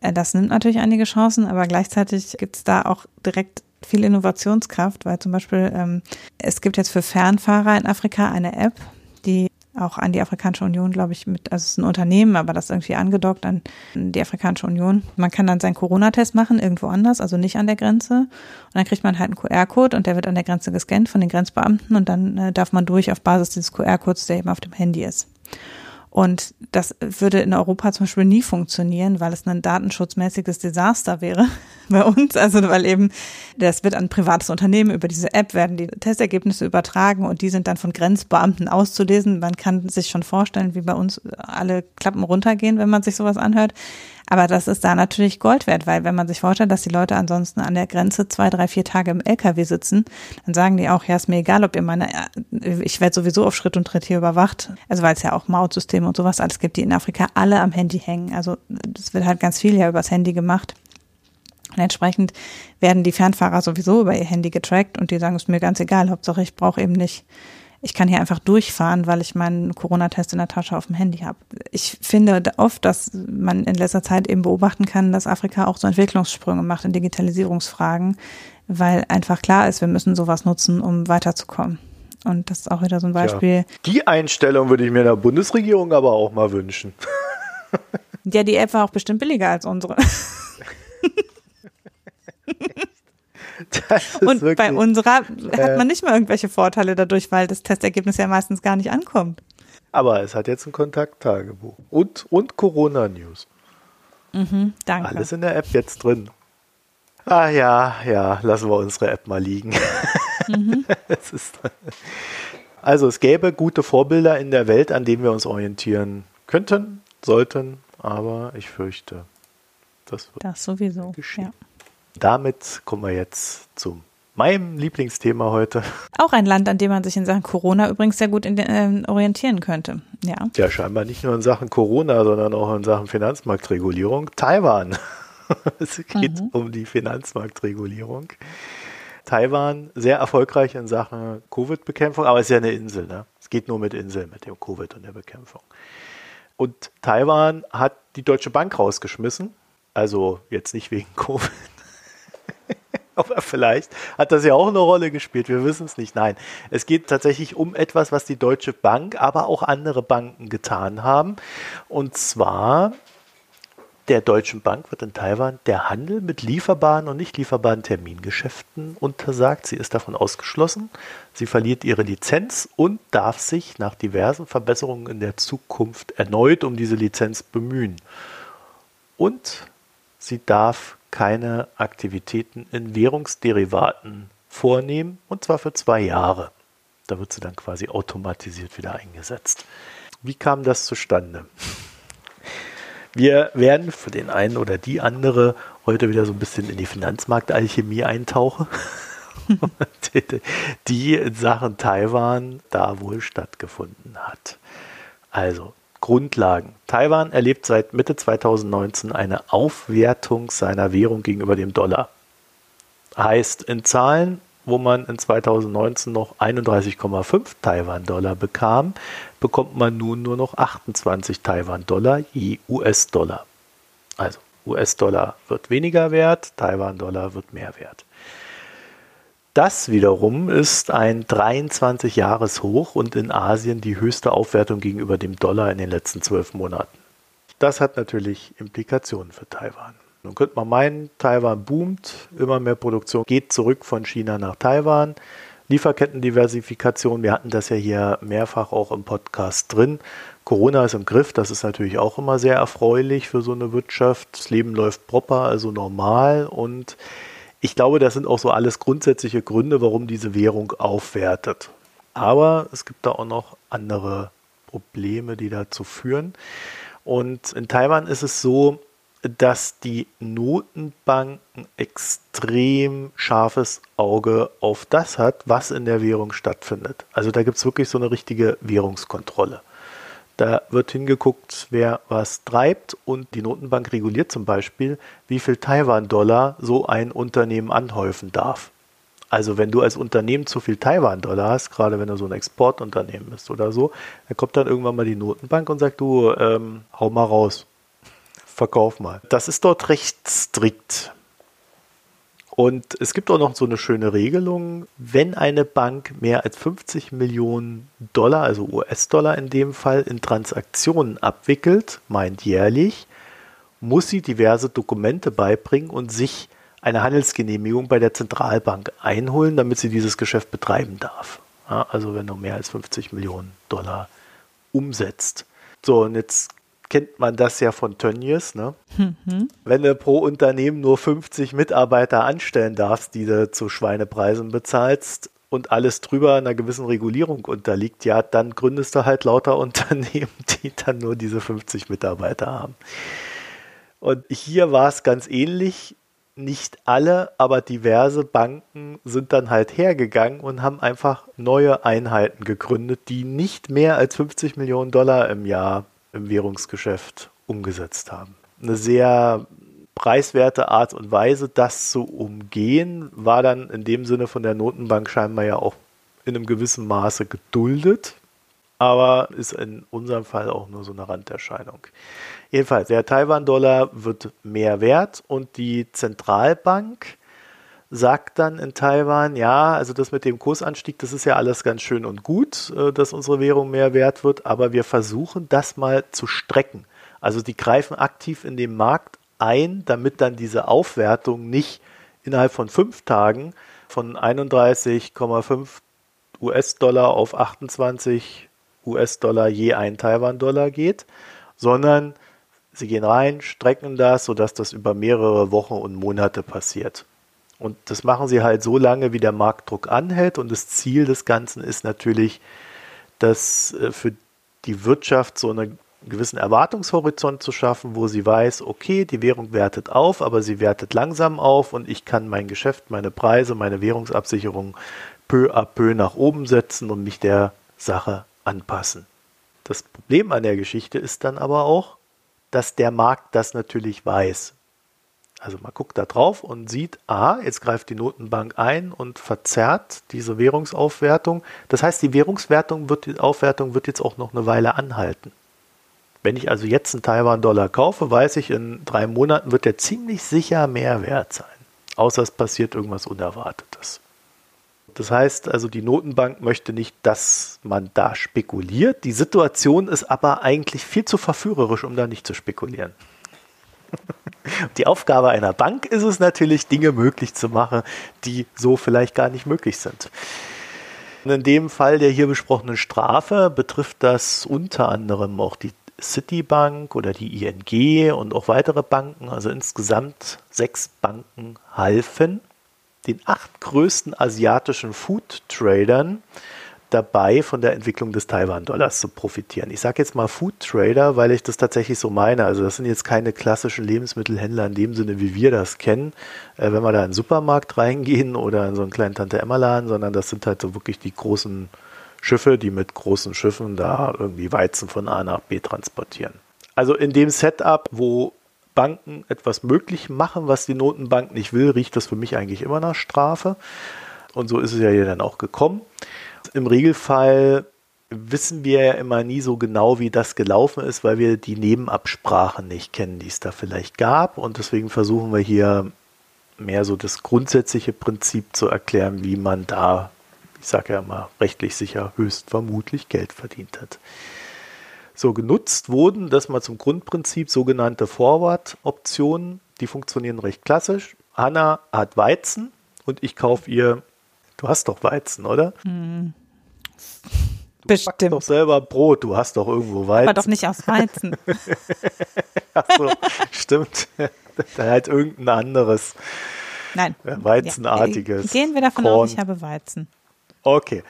äh, das nimmt natürlich einige Chancen, aber gleichzeitig gibt es da auch direkt viel Innovationskraft, weil zum Beispiel ähm, es gibt jetzt für Fernfahrer in Afrika eine App, die auch an die Afrikanische Union, glaube ich, mit, also es ist ein Unternehmen, aber das ist irgendwie angedockt an die Afrikanische Union. Man kann dann seinen Corona-Test machen, irgendwo anders, also nicht an der Grenze. Und dann kriegt man halt einen QR-Code und der wird an der Grenze gescannt von den Grenzbeamten und dann äh, darf man durch auf Basis dieses QR-Codes, der eben auf dem Handy ist. Und das würde in Europa zum Beispiel nie funktionieren, weil es ein datenschutzmäßiges Desaster wäre bei uns. Also weil eben, das wird an privates Unternehmen über diese App werden die Testergebnisse übertragen und die sind dann von Grenzbeamten auszulesen. Man kann sich schon vorstellen, wie bei uns alle Klappen runtergehen, wenn man sich sowas anhört. Aber das ist da natürlich Gold wert, weil wenn man sich vorstellt, dass die Leute ansonsten an der Grenze zwei, drei, vier Tage im LKW sitzen, dann sagen die auch, ja, ist mir egal, ob ihr meine, ich werde sowieso auf Schritt und Tritt hier überwacht. Also weil es ja auch Mautsysteme und sowas alles gibt, die in Afrika alle am Handy hängen. Also das wird halt ganz viel ja übers Handy gemacht. Und entsprechend werden die Fernfahrer sowieso über ihr Handy getrackt und die sagen, es mir ganz egal, Hauptsache ich brauche eben nicht ich kann hier einfach durchfahren, weil ich meinen Corona-Test in der Tasche auf dem Handy habe. Ich finde oft, dass man in letzter Zeit eben beobachten kann, dass Afrika auch so Entwicklungssprünge macht in Digitalisierungsfragen, weil einfach klar ist, wir müssen sowas nutzen, um weiterzukommen. Und das ist auch wieder so ein Beispiel. Ja, die Einstellung würde ich mir der Bundesregierung aber auch mal wünschen. Ja, die App war auch bestimmt billiger als unsere. Und bei unserer hat man nicht mal irgendwelche Vorteile dadurch, weil das Testergebnis ja meistens gar nicht ankommt. Aber es hat jetzt ein Kontakttagebuch und, und Corona-News. Mhm, danke. Alles in der App jetzt drin. Ah ja, ja, lassen wir unsere App mal liegen. Mhm. es ist, also es gäbe gute Vorbilder in der Welt, an denen wir uns orientieren könnten, sollten, aber ich fürchte, das wird das sowieso. Geschehen. Ja. Damit kommen wir jetzt zu meinem Lieblingsthema heute. Auch ein Land, an dem man sich in Sachen Corona übrigens sehr gut in, äh, orientieren könnte. Ja. ja, scheinbar nicht nur in Sachen Corona, sondern auch in Sachen Finanzmarktregulierung. Taiwan. es geht mhm. um die Finanzmarktregulierung. Taiwan sehr erfolgreich in Sachen Covid-Bekämpfung, aber es ist ja eine Insel. Ne? Es geht nur mit Inseln, mit dem Covid und der Bekämpfung. Und Taiwan hat die Deutsche Bank rausgeschmissen. Also jetzt nicht wegen Covid, Aber vielleicht hat das ja auch eine Rolle gespielt. Wir wissen es nicht. Nein, es geht tatsächlich um etwas, was die Deutsche Bank, aber auch andere Banken getan haben. Und zwar der Deutschen Bank wird in Taiwan der Handel mit lieferbaren und nicht lieferbaren Termingeschäften untersagt. Sie ist davon ausgeschlossen. Sie verliert ihre Lizenz und darf sich nach diversen Verbesserungen in der Zukunft erneut um diese Lizenz bemühen. Und sie darf keine Aktivitäten in Währungsderivaten vornehmen, und zwar für zwei Jahre. Da wird sie dann quasi automatisiert wieder eingesetzt. Wie kam das zustande? Wir werden für den einen oder die andere heute wieder so ein bisschen in die Finanzmarktalchemie eintauchen, die in Sachen Taiwan da wohl stattgefunden hat. Also, Grundlagen. Taiwan erlebt seit Mitte 2019 eine Aufwertung seiner Währung gegenüber dem Dollar. Heißt in Zahlen, wo man in 2019 noch 31,5 Taiwan-Dollar bekam, bekommt man nun nur noch 28 Taiwan-Dollar je US-Dollar. Also US-Dollar wird weniger wert, Taiwan-Dollar wird mehr wert. Das wiederum ist ein 23-Jahres-Hoch und in Asien die höchste Aufwertung gegenüber dem Dollar in den letzten zwölf Monaten. Das hat natürlich Implikationen für Taiwan. Nun könnte man meinen, Taiwan boomt, immer mehr Produktion geht zurück von China nach Taiwan. Lieferkettendiversifikation, wir hatten das ja hier mehrfach auch im Podcast drin. Corona ist im Griff, das ist natürlich auch immer sehr erfreulich für so eine Wirtschaft. Das Leben läuft proper, also normal und ich glaube, das sind auch so alles grundsätzliche Gründe, warum diese Währung aufwertet. Aber es gibt da auch noch andere Probleme, die dazu führen. Und in Taiwan ist es so, dass die Notenbanken extrem scharfes Auge auf das hat, was in der Währung stattfindet. Also da gibt es wirklich so eine richtige Währungskontrolle. Da wird hingeguckt, wer was treibt und die Notenbank reguliert zum Beispiel, wie viel Taiwan-Dollar so ein Unternehmen anhäufen darf. Also wenn du als Unternehmen zu viel Taiwan-Dollar hast, gerade wenn du so ein Exportunternehmen bist oder so, dann kommt dann irgendwann mal die Notenbank und sagt, du, ähm, hau mal raus, verkauf mal. Das ist dort recht strikt. Und es gibt auch noch so eine schöne Regelung, wenn eine Bank mehr als 50 Millionen Dollar, also US-Dollar in dem Fall, in Transaktionen abwickelt, meint jährlich, muss sie diverse Dokumente beibringen und sich eine Handelsgenehmigung bei der Zentralbank einholen, damit sie dieses Geschäft betreiben darf. Ja, also wenn du mehr als 50 Millionen Dollar umsetzt. So, und jetzt kennt man das ja von Tönnies. Ne? Mhm. Wenn du pro Unternehmen nur 50 Mitarbeiter anstellen darfst, die du zu Schweinepreisen bezahlst und alles drüber einer gewissen Regulierung unterliegt, ja, dann gründest du halt lauter Unternehmen, die dann nur diese 50 Mitarbeiter haben. Und hier war es ganz ähnlich nicht alle, aber diverse Banken sind dann halt hergegangen und haben einfach neue Einheiten gegründet, die nicht mehr als 50 Millionen Dollar im Jahr im Währungsgeschäft umgesetzt haben. Eine sehr preiswerte Art und Weise, das zu umgehen, war dann in dem Sinne von der Notenbank scheinbar ja auch in einem gewissen Maße geduldet, aber ist in unserem Fall auch nur so eine Randerscheinung. Jedenfalls, der Taiwan-Dollar wird mehr wert und die Zentralbank sagt dann in Taiwan, ja, also das mit dem Kursanstieg, das ist ja alles ganz schön und gut, äh, dass unsere Währung mehr wert wird, aber wir versuchen das mal zu strecken. Also die greifen aktiv in den Markt ein, damit dann diese Aufwertung nicht innerhalb von fünf Tagen von 31,5 US-Dollar auf 28 US-Dollar je ein Taiwan-Dollar geht, sondern Sie gehen rein, strecken das, sodass das über mehrere Wochen und Monate passiert. Und das machen sie halt so lange, wie der Marktdruck anhält. Und das Ziel des Ganzen ist natürlich, dass äh, für die Wirtschaft so einen gewissen Erwartungshorizont zu schaffen, wo sie weiß, okay, die Währung wertet auf, aber sie wertet langsam auf und ich kann mein Geschäft, meine Preise, meine Währungsabsicherung peu à peu nach oben setzen und mich der Sache anpassen. Das Problem an der Geschichte ist dann aber auch, dass der Markt das natürlich weiß. Also man guckt da drauf und sieht, ah, jetzt greift die Notenbank ein und verzerrt diese Währungsaufwertung. Das heißt, die Währungswertung wird, die Aufwertung wird jetzt auch noch eine Weile anhalten. Wenn ich also jetzt einen Taiwan-Dollar kaufe, weiß ich, in drei Monaten wird der ziemlich sicher mehr wert sein. Außer es passiert irgendwas Unerwartetes. Das heißt also, die Notenbank möchte nicht, dass man da spekuliert. Die Situation ist aber eigentlich viel zu verführerisch, um da nicht zu spekulieren. Die Aufgabe einer Bank ist es natürlich, Dinge möglich zu machen, die so vielleicht gar nicht möglich sind. Und in dem Fall der hier besprochenen Strafe betrifft das unter anderem auch die Citibank oder die ING und auch weitere Banken. Also insgesamt sechs Banken halfen den acht größten asiatischen Food-Tradern dabei, von der Entwicklung des Taiwan-Dollars zu profitieren. Ich sage jetzt mal Food-Trader, weil ich das tatsächlich so meine. Also das sind jetzt keine klassischen Lebensmittelhändler in dem Sinne, wie wir das kennen, äh, wenn wir da in den Supermarkt reingehen oder in so einen kleinen Tante-Emma-Laden, sondern das sind halt so wirklich die großen Schiffe, die mit großen Schiffen da irgendwie Weizen von A nach B transportieren. Also in dem Setup, wo Banken etwas möglich machen, was die Notenbank nicht will, riecht das für mich eigentlich immer nach Strafe. Und so ist es ja hier dann auch gekommen. Im Regelfall wissen wir ja immer nie so genau, wie das gelaufen ist, weil wir die Nebenabsprachen nicht kennen, die es da vielleicht gab. Und deswegen versuchen wir hier mehr so das grundsätzliche Prinzip zu erklären, wie man da, ich sage ja immer, rechtlich sicher höchst vermutlich Geld verdient hat so genutzt wurden, das mal zum Grundprinzip, sogenannte Forward-Optionen, die funktionieren recht klassisch. Hanna hat Weizen und ich kaufe ihr, du hast doch Weizen, oder? Hm. Du Bestimmt. doch selber Brot, du hast doch irgendwo Weizen. Aber doch nicht aus Weizen. Achso, stimmt. Dann halt irgendein anderes. Nein. Weizenartiges. Ja, gehen wir davon Korn. aus, ich habe Weizen. Okay.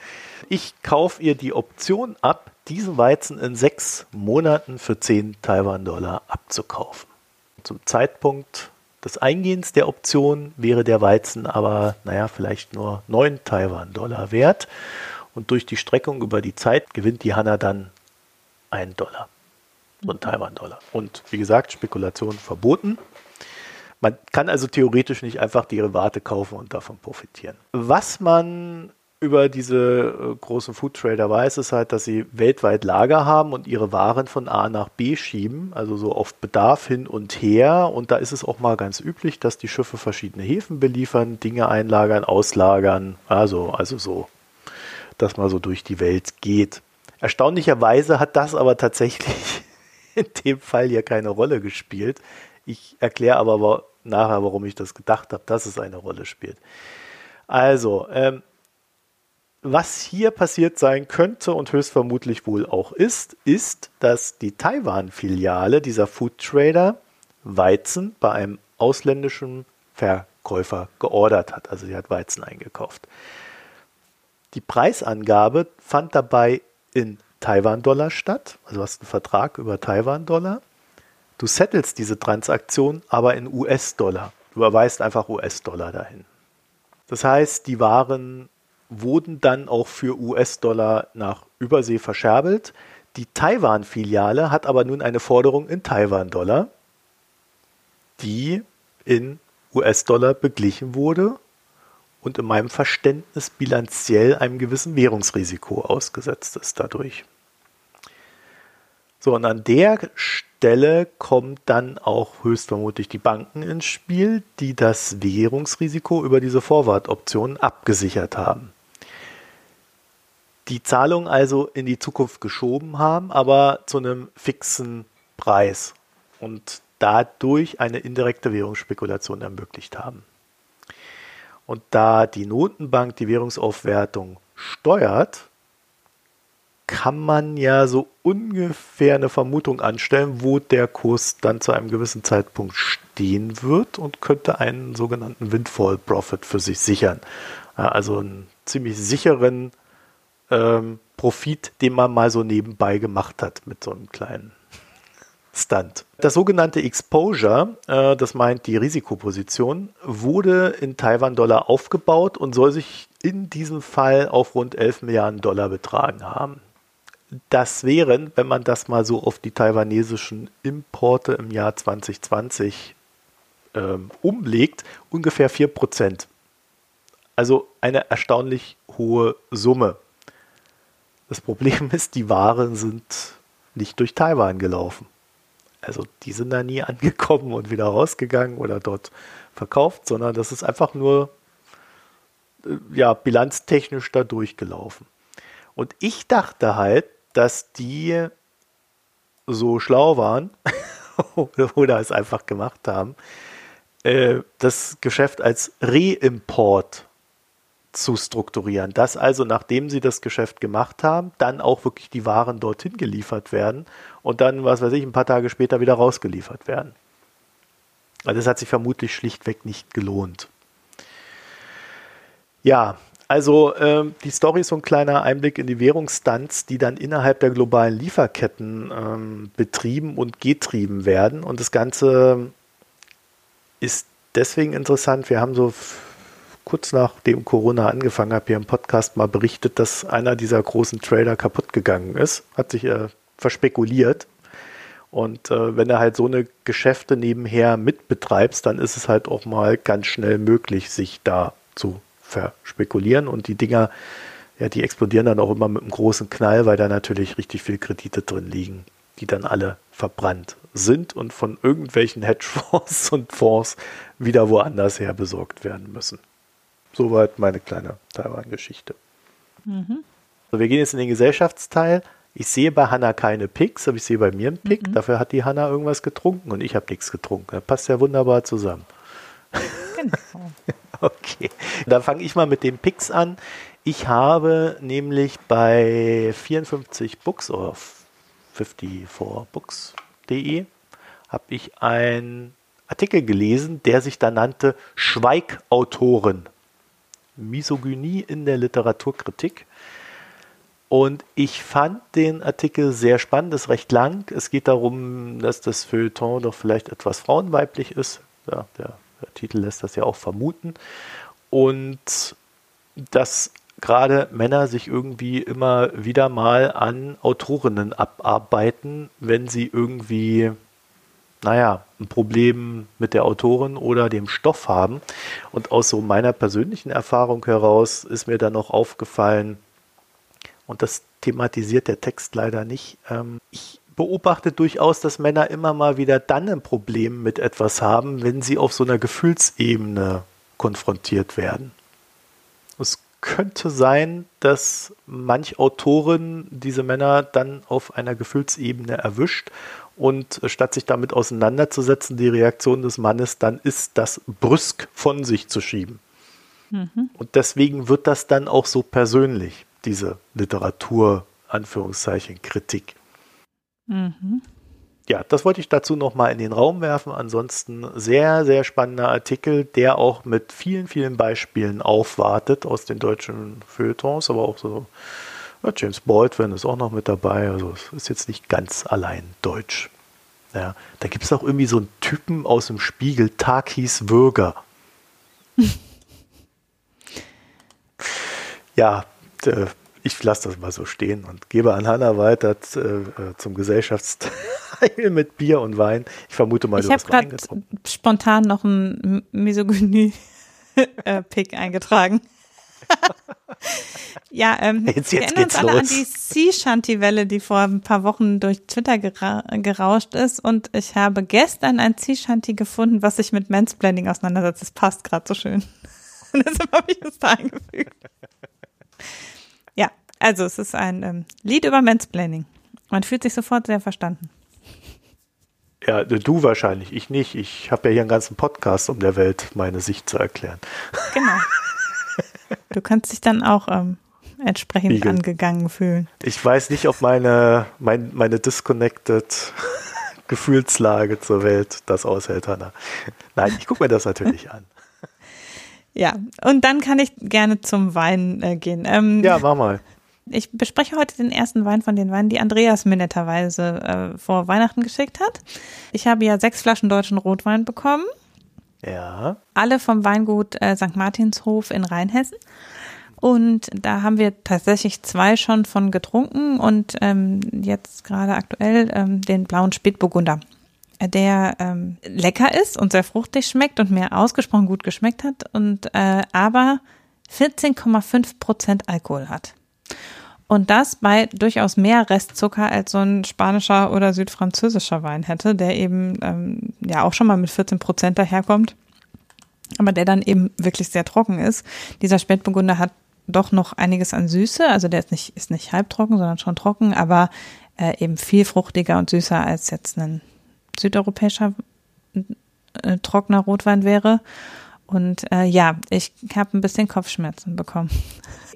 Ich kaufe ihr die Option ab, diesen Weizen in sechs Monaten für 10 Taiwan-Dollar abzukaufen. Zum Zeitpunkt des Eingehens der Option wäre der Weizen aber, naja, vielleicht nur 9 Taiwan-Dollar wert. Und durch die Streckung über die Zeit gewinnt die Hanna dann 1 Dollar. So ein Taiwan-Dollar. Und wie gesagt, Spekulation verboten. Man kann also theoretisch nicht einfach Derivate kaufen und davon profitieren. Was man über diese äh, großen Food Trader weiß, ist halt, dass sie weltweit Lager haben und ihre Waren von A nach B schieben, also so auf Bedarf hin und her. Und da ist es auch mal ganz üblich, dass die Schiffe verschiedene Häfen beliefern, Dinge einlagern, auslagern, also, also so, dass man so durch die Welt geht. Erstaunlicherweise hat das aber tatsächlich in dem Fall hier keine Rolle gespielt. Ich erkläre aber nachher, warum ich das gedacht habe, dass es eine Rolle spielt. Also, ähm, was hier passiert sein könnte und höchstvermutlich wohl auch ist, ist, dass die Taiwan-Filiale dieser Food Trader Weizen bei einem ausländischen Verkäufer geordert hat. Also sie hat Weizen eingekauft. Die Preisangabe fand dabei in Taiwan-Dollar statt. Also du hast einen Vertrag über Taiwan-Dollar. Du settelst diese Transaktion aber in US-Dollar. Du überweist einfach US-Dollar dahin. Das heißt, die Waren wurden dann auch für US-Dollar nach Übersee verscherbelt. Die Taiwan-Filiale hat aber nun eine Forderung in Taiwan-Dollar, die in US-Dollar beglichen wurde und in meinem Verständnis bilanziell einem gewissen Währungsrisiko ausgesetzt ist dadurch. So, und an der Stelle kommt dann auch höchstvermutlich die Banken ins Spiel, die das Währungsrisiko über diese Vorwartoptionen abgesichert haben die Zahlung also in die Zukunft geschoben haben, aber zu einem fixen Preis und dadurch eine indirekte Währungsspekulation ermöglicht haben. Und da die Notenbank die Währungsaufwertung steuert, kann man ja so ungefähr eine Vermutung anstellen, wo der Kurs dann zu einem gewissen Zeitpunkt stehen wird und könnte einen sogenannten Windfall Profit für sich sichern. Also einen ziemlich sicheren ähm, Profit, den man mal so nebenbei gemacht hat mit so einem kleinen Stunt. Das sogenannte Exposure, äh, das meint die Risikoposition, wurde in Taiwan-Dollar aufgebaut und soll sich in diesem Fall auf rund 11 Milliarden Dollar betragen haben. Das wären, wenn man das mal so auf die taiwanesischen Importe im Jahr 2020 ähm, umlegt, ungefähr 4 Prozent. Also eine erstaunlich hohe Summe. Das Problem ist, die Waren sind nicht durch Taiwan gelaufen. Also die sind da nie angekommen und wieder rausgegangen oder dort verkauft, sondern das ist einfach nur äh, ja, bilanztechnisch da durchgelaufen. Und ich dachte halt, dass die so schlau waren oder es einfach gemacht haben, äh, das Geschäft als Reimport zu strukturieren. Dass also, nachdem sie das Geschäft gemacht haben, dann auch wirklich die Waren dorthin geliefert werden und dann, was weiß ich, ein paar Tage später wieder rausgeliefert werden. Also das hat sich vermutlich schlichtweg nicht gelohnt. Ja, also ähm, die Story ist so ein kleiner Einblick in die Währungsstunts, die dann innerhalb der globalen Lieferketten ähm, betrieben und getrieben werden. Und das Ganze ist deswegen interessant. Wir haben so kurz nachdem Corona angefangen hat, hier im Podcast mal berichtet, dass einer dieser großen Trader kaputt gegangen ist, hat sich äh, verspekuliert. Und äh, wenn du halt so eine Geschäfte nebenher mitbetreibst, dann ist es halt auch mal ganz schnell möglich, sich da zu verspekulieren. Und die Dinger, ja, die explodieren dann auch immer mit einem großen Knall, weil da natürlich richtig viel Kredite drin liegen, die dann alle verbrannt sind und von irgendwelchen Hedgefonds und Fonds wieder woanders her besorgt werden müssen. Soweit meine kleine Taiwan-Geschichte. Mhm. So, wir gehen jetzt in den Gesellschaftsteil. Ich sehe bei Hanna keine Picks, aber ich sehe bei mir einen Pick. Mhm. Dafür hat die Hanna irgendwas getrunken und ich habe nichts getrunken. Das passt ja wunderbar zusammen. Genau. okay, dann fange ich mal mit den Picks an. Ich habe nämlich bei 54 Books oder 54books.de habe ich einen Artikel gelesen, der sich da nannte Schweigautoren. Misogynie in der Literaturkritik. Und ich fand den Artikel sehr spannend, ist recht lang. Es geht darum, dass das Feuilleton doch vielleicht etwas frauenweiblich ist. Ja, der, der Titel lässt das ja auch vermuten. Und dass gerade Männer sich irgendwie immer wieder mal an Autorinnen abarbeiten, wenn sie irgendwie naja, ein Problem mit der Autorin oder dem Stoff haben. Und aus so meiner persönlichen Erfahrung heraus ist mir dann noch aufgefallen, und das thematisiert der Text leider nicht, ähm, ich beobachte durchaus, dass Männer immer mal wieder dann ein Problem mit etwas haben, wenn sie auf so einer Gefühlsebene konfrontiert werden. Es könnte sein, dass manch Autorin diese Männer dann auf einer Gefühlsebene erwischt und statt sich damit auseinanderzusetzen, die Reaktion des Mannes dann ist, das brüsk von sich zu schieben. Mhm. Und deswegen wird das dann auch so persönlich, diese Literatur, Anführungszeichen, Kritik. Mhm. Ja, das wollte ich dazu nochmal in den Raum werfen. Ansonsten sehr, sehr spannender Artikel, der auch mit vielen, vielen Beispielen aufwartet aus den deutschen Feuilletons, aber auch so ja, James Baldwin ist auch noch mit dabei, also es ist jetzt nicht ganz allein deutsch. Ja, da gibt es auch irgendwie so einen Typen aus dem Spiegel, Takis Würger. ja, äh, ich lasse das mal so stehen und gebe an Hanna weiter äh, äh, zum Gesellschaftsteil mit Bier und Wein. Ich vermute mal, ich du hast gerade spontan noch einen Misogynie-Pick eingetragen. ja, ähm, jetzt, jetzt wir erinnern uns alle los. an die Sea-Shanty-Welle, die vor ein paar Wochen durch Twitter gera gerauscht ist. Und ich habe gestern ein Sea-Shanty gefunden, was sich mit Mansplaining auseinandersetzt. Das passt gerade so schön. Deshalb habe ich es da eingefügt. Ja, also es ist ein ähm, Lied über Mansplaining. Man fühlt sich sofort sehr verstanden. Ja, du wahrscheinlich, ich nicht. Ich habe ja hier einen ganzen Podcast, um der Welt meine Sicht zu erklären. Genau. Du kannst dich dann auch ähm, entsprechend Spiegel. angegangen fühlen. Ich weiß nicht, ob meine, mein, meine disconnected Gefühlslage zur Welt das aushält, Hanna. Nein, ich gucke mir das natürlich an. Ja, und dann kann ich gerne zum Wein äh, gehen. Ähm, ja, mach mal. Ich bespreche heute den ersten Wein von den Weinen, die Andreas mir netterweise äh, vor Weihnachten geschickt hat. Ich habe ja sechs Flaschen deutschen Rotwein bekommen. Ja. Alle vom Weingut äh, St. Martinshof in Rheinhessen. Und da haben wir tatsächlich zwei schon von getrunken und ähm, jetzt gerade aktuell ähm, den blauen Spätburgunder, der ähm, lecker ist und sehr fruchtig schmeckt und mir ausgesprochen gut geschmeckt hat und äh, aber 14,5 Prozent Alkohol hat. Und das bei durchaus mehr Restzucker als so ein spanischer oder südfranzösischer Wein hätte, der eben ähm, ja auch schon mal mit 14 Prozent daherkommt, aber der dann eben wirklich sehr trocken ist. Dieser Spätburgunder hat doch noch einiges an Süße, also der ist nicht, ist nicht halbtrocken, sondern schon trocken, aber äh, eben viel fruchtiger und süßer als jetzt ein südeuropäischer äh, trockener Rotwein wäre. Und äh, ja, ich habe ein bisschen Kopfschmerzen bekommen.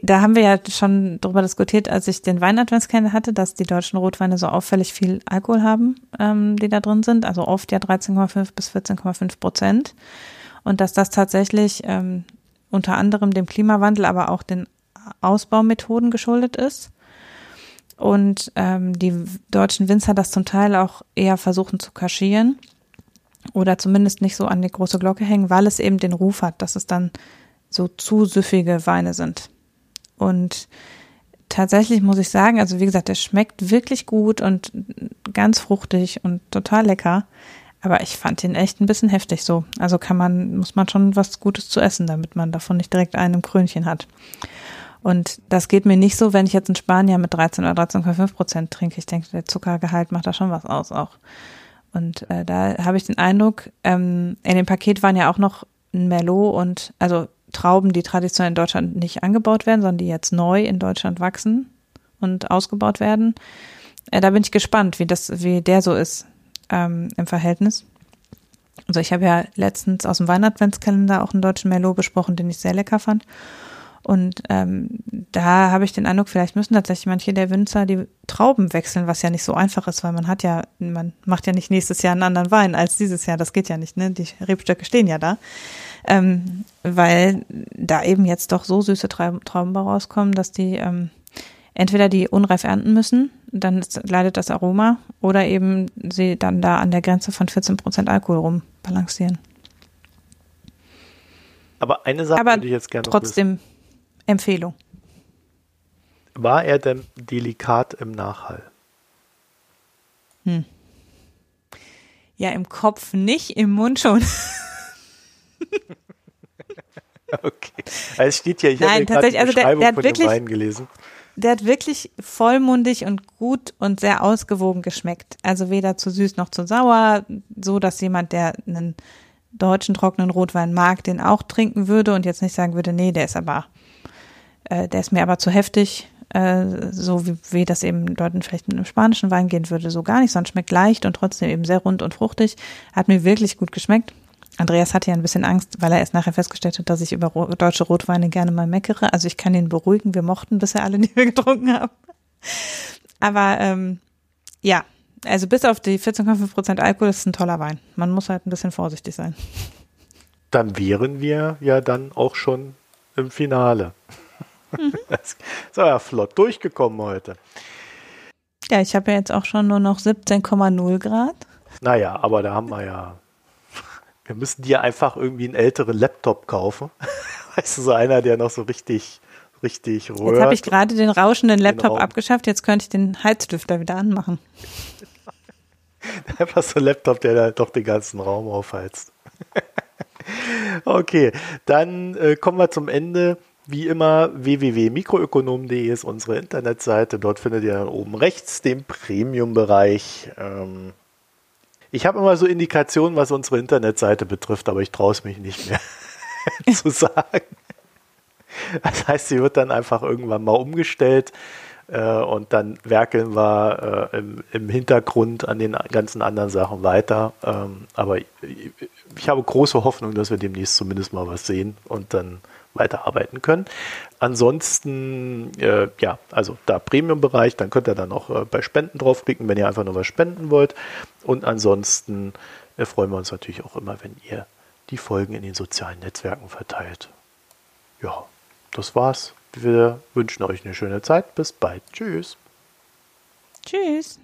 Da haben wir ja schon darüber diskutiert, als ich den Weinadventskalender hatte, dass die deutschen Rotweine so auffällig viel Alkohol haben, ähm, die da drin sind. Also oft ja 13,5 bis 14,5 Prozent. Und dass das tatsächlich ähm, unter anderem dem Klimawandel, aber auch den Ausbaumethoden geschuldet ist. Und ähm, die deutschen Winzer das zum Teil auch eher versuchen zu kaschieren oder zumindest nicht so an die große Glocke hängen, weil es eben den Ruf hat, dass es dann so zu süffige Weine sind. Und tatsächlich muss ich sagen, also wie gesagt, der schmeckt wirklich gut und ganz fruchtig und total lecker. Aber ich fand ihn echt ein bisschen heftig so. Also kann man, muss man schon was Gutes zu essen, damit man davon nicht direkt einen im Krönchen hat. Und das geht mir nicht so, wenn ich jetzt in Spanien mit 13 oder 13,5 Prozent trinke. Ich denke, der Zuckergehalt macht da schon was aus auch. Und äh, da habe ich den Eindruck, ähm, in dem Paket waren ja auch noch ein Merlot und also Trauben, die traditionell in Deutschland nicht angebaut werden, sondern die jetzt neu in Deutschland wachsen und ausgebaut werden. Äh, da bin ich gespannt, wie das, wie der so ist ähm, im Verhältnis. Also ich habe ja letztens aus dem Weihnachtskalender auch einen deutschen Merlot besprochen, den ich sehr lecker fand. Und ähm, da habe ich den Eindruck, vielleicht müssen tatsächlich manche der Winzer die Trauben wechseln, was ja nicht so einfach ist, weil man hat ja, man macht ja nicht nächstes Jahr einen anderen Wein als dieses Jahr. Das geht ja nicht, ne? Die Rebstöcke stehen ja da. Ähm, weil da eben jetzt doch so süße Trauben rauskommen, dass die ähm, entweder die unreif ernten müssen, dann leidet das Aroma, oder eben sie dann da an der Grenze von 14 Prozent Alkohol rumbalancieren. Aber eine Sache Aber würde ich jetzt gerne trotzdem wissen. Empfehlung. War er denn delikat im Nachhall? Hm. Ja, im Kopf nicht, im Mund schon. okay. Also es steht ja, ich Nein, tatsächlich, also der, der hat wirklich, dem Wein gelesen. der hat wirklich vollmundig und gut und sehr ausgewogen geschmeckt. Also weder zu süß noch zu sauer, so dass jemand, der einen deutschen trockenen Rotwein mag, den auch trinken würde und jetzt nicht sagen würde, nee, der ist aber, äh, der ist mir aber zu heftig, äh, so wie, wie das eben dort vielleicht mit einem spanischen Wein gehen würde, so gar nicht, sondern schmeckt leicht und trotzdem eben sehr rund und fruchtig. Hat mir wirklich gut geschmeckt. Andreas hatte ja ein bisschen Angst, weil er erst nachher festgestellt hat, dass ich über deutsche Rotweine gerne mal meckere. Also ich kann ihn beruhigen, wir mochten bisher alle, die wir getrunken haben. Aber ähm, ja, also bis auf die 14,5 Prozent Alkohol ist ein toller Wein. Man muss halt ein bisschen vorsichtig sein. Dann wären wir ja dann auch schon im Finale. Mhm. so ja flott durchgekommen heute. Ja, ich habe ja jetzt auch schon nur noch 17,0 Grad. Naja, aber da haben wir ja. Wir müssen dir einfach irgendwie einen älteren Laptop kaufen. Weißt du, so einer, der noch so richtig, richtig rührt. Jetzt habe ich gerade den rauschenden Laptop den abgeschafft, jetzt könnte ich den Heizlüfter wieder anmachen. Einfach so ein Laptop, der da doch den ganzen Raum aufheizt. okay, dann äh, kommen wir zum Ende. Wie immer, www.mikroökonom.de ist unsere Internetseite. Dort findet ihr dann oben rechts den Premium-Bereich. Ähm, ich habe immer so Indikationen, was unsere Internetseite betrifft, aber ich traue es mich nicht mehr zu sagen. Das heißt, sie wird dann einfach irgendwann mal umgestellt äh, und dann werkeln wir äh, im, im, Hintergrund an den ganzen anderen Sachen weiter. Ähm, aber ich, ich habe große Hoffnung, dass wir demnächst zumindest mal was sehen und dann weiterarbeiten können. Ansonsten, äh, ja, also da Premium-Bereich, dann könnt ihr dann auch äh, bei Spenden draufklicken, wenn ihr einfach nur was spenden wollt. Und ansonsten äh, freuen wir uns natürlich auch immer, wenn ihr die Folgen in den sozialen Netzwerken verteilt. Ja, das war's. Wir wünschen euch eine schöne Zeit. Bis bald. Tschüss. Tschüss.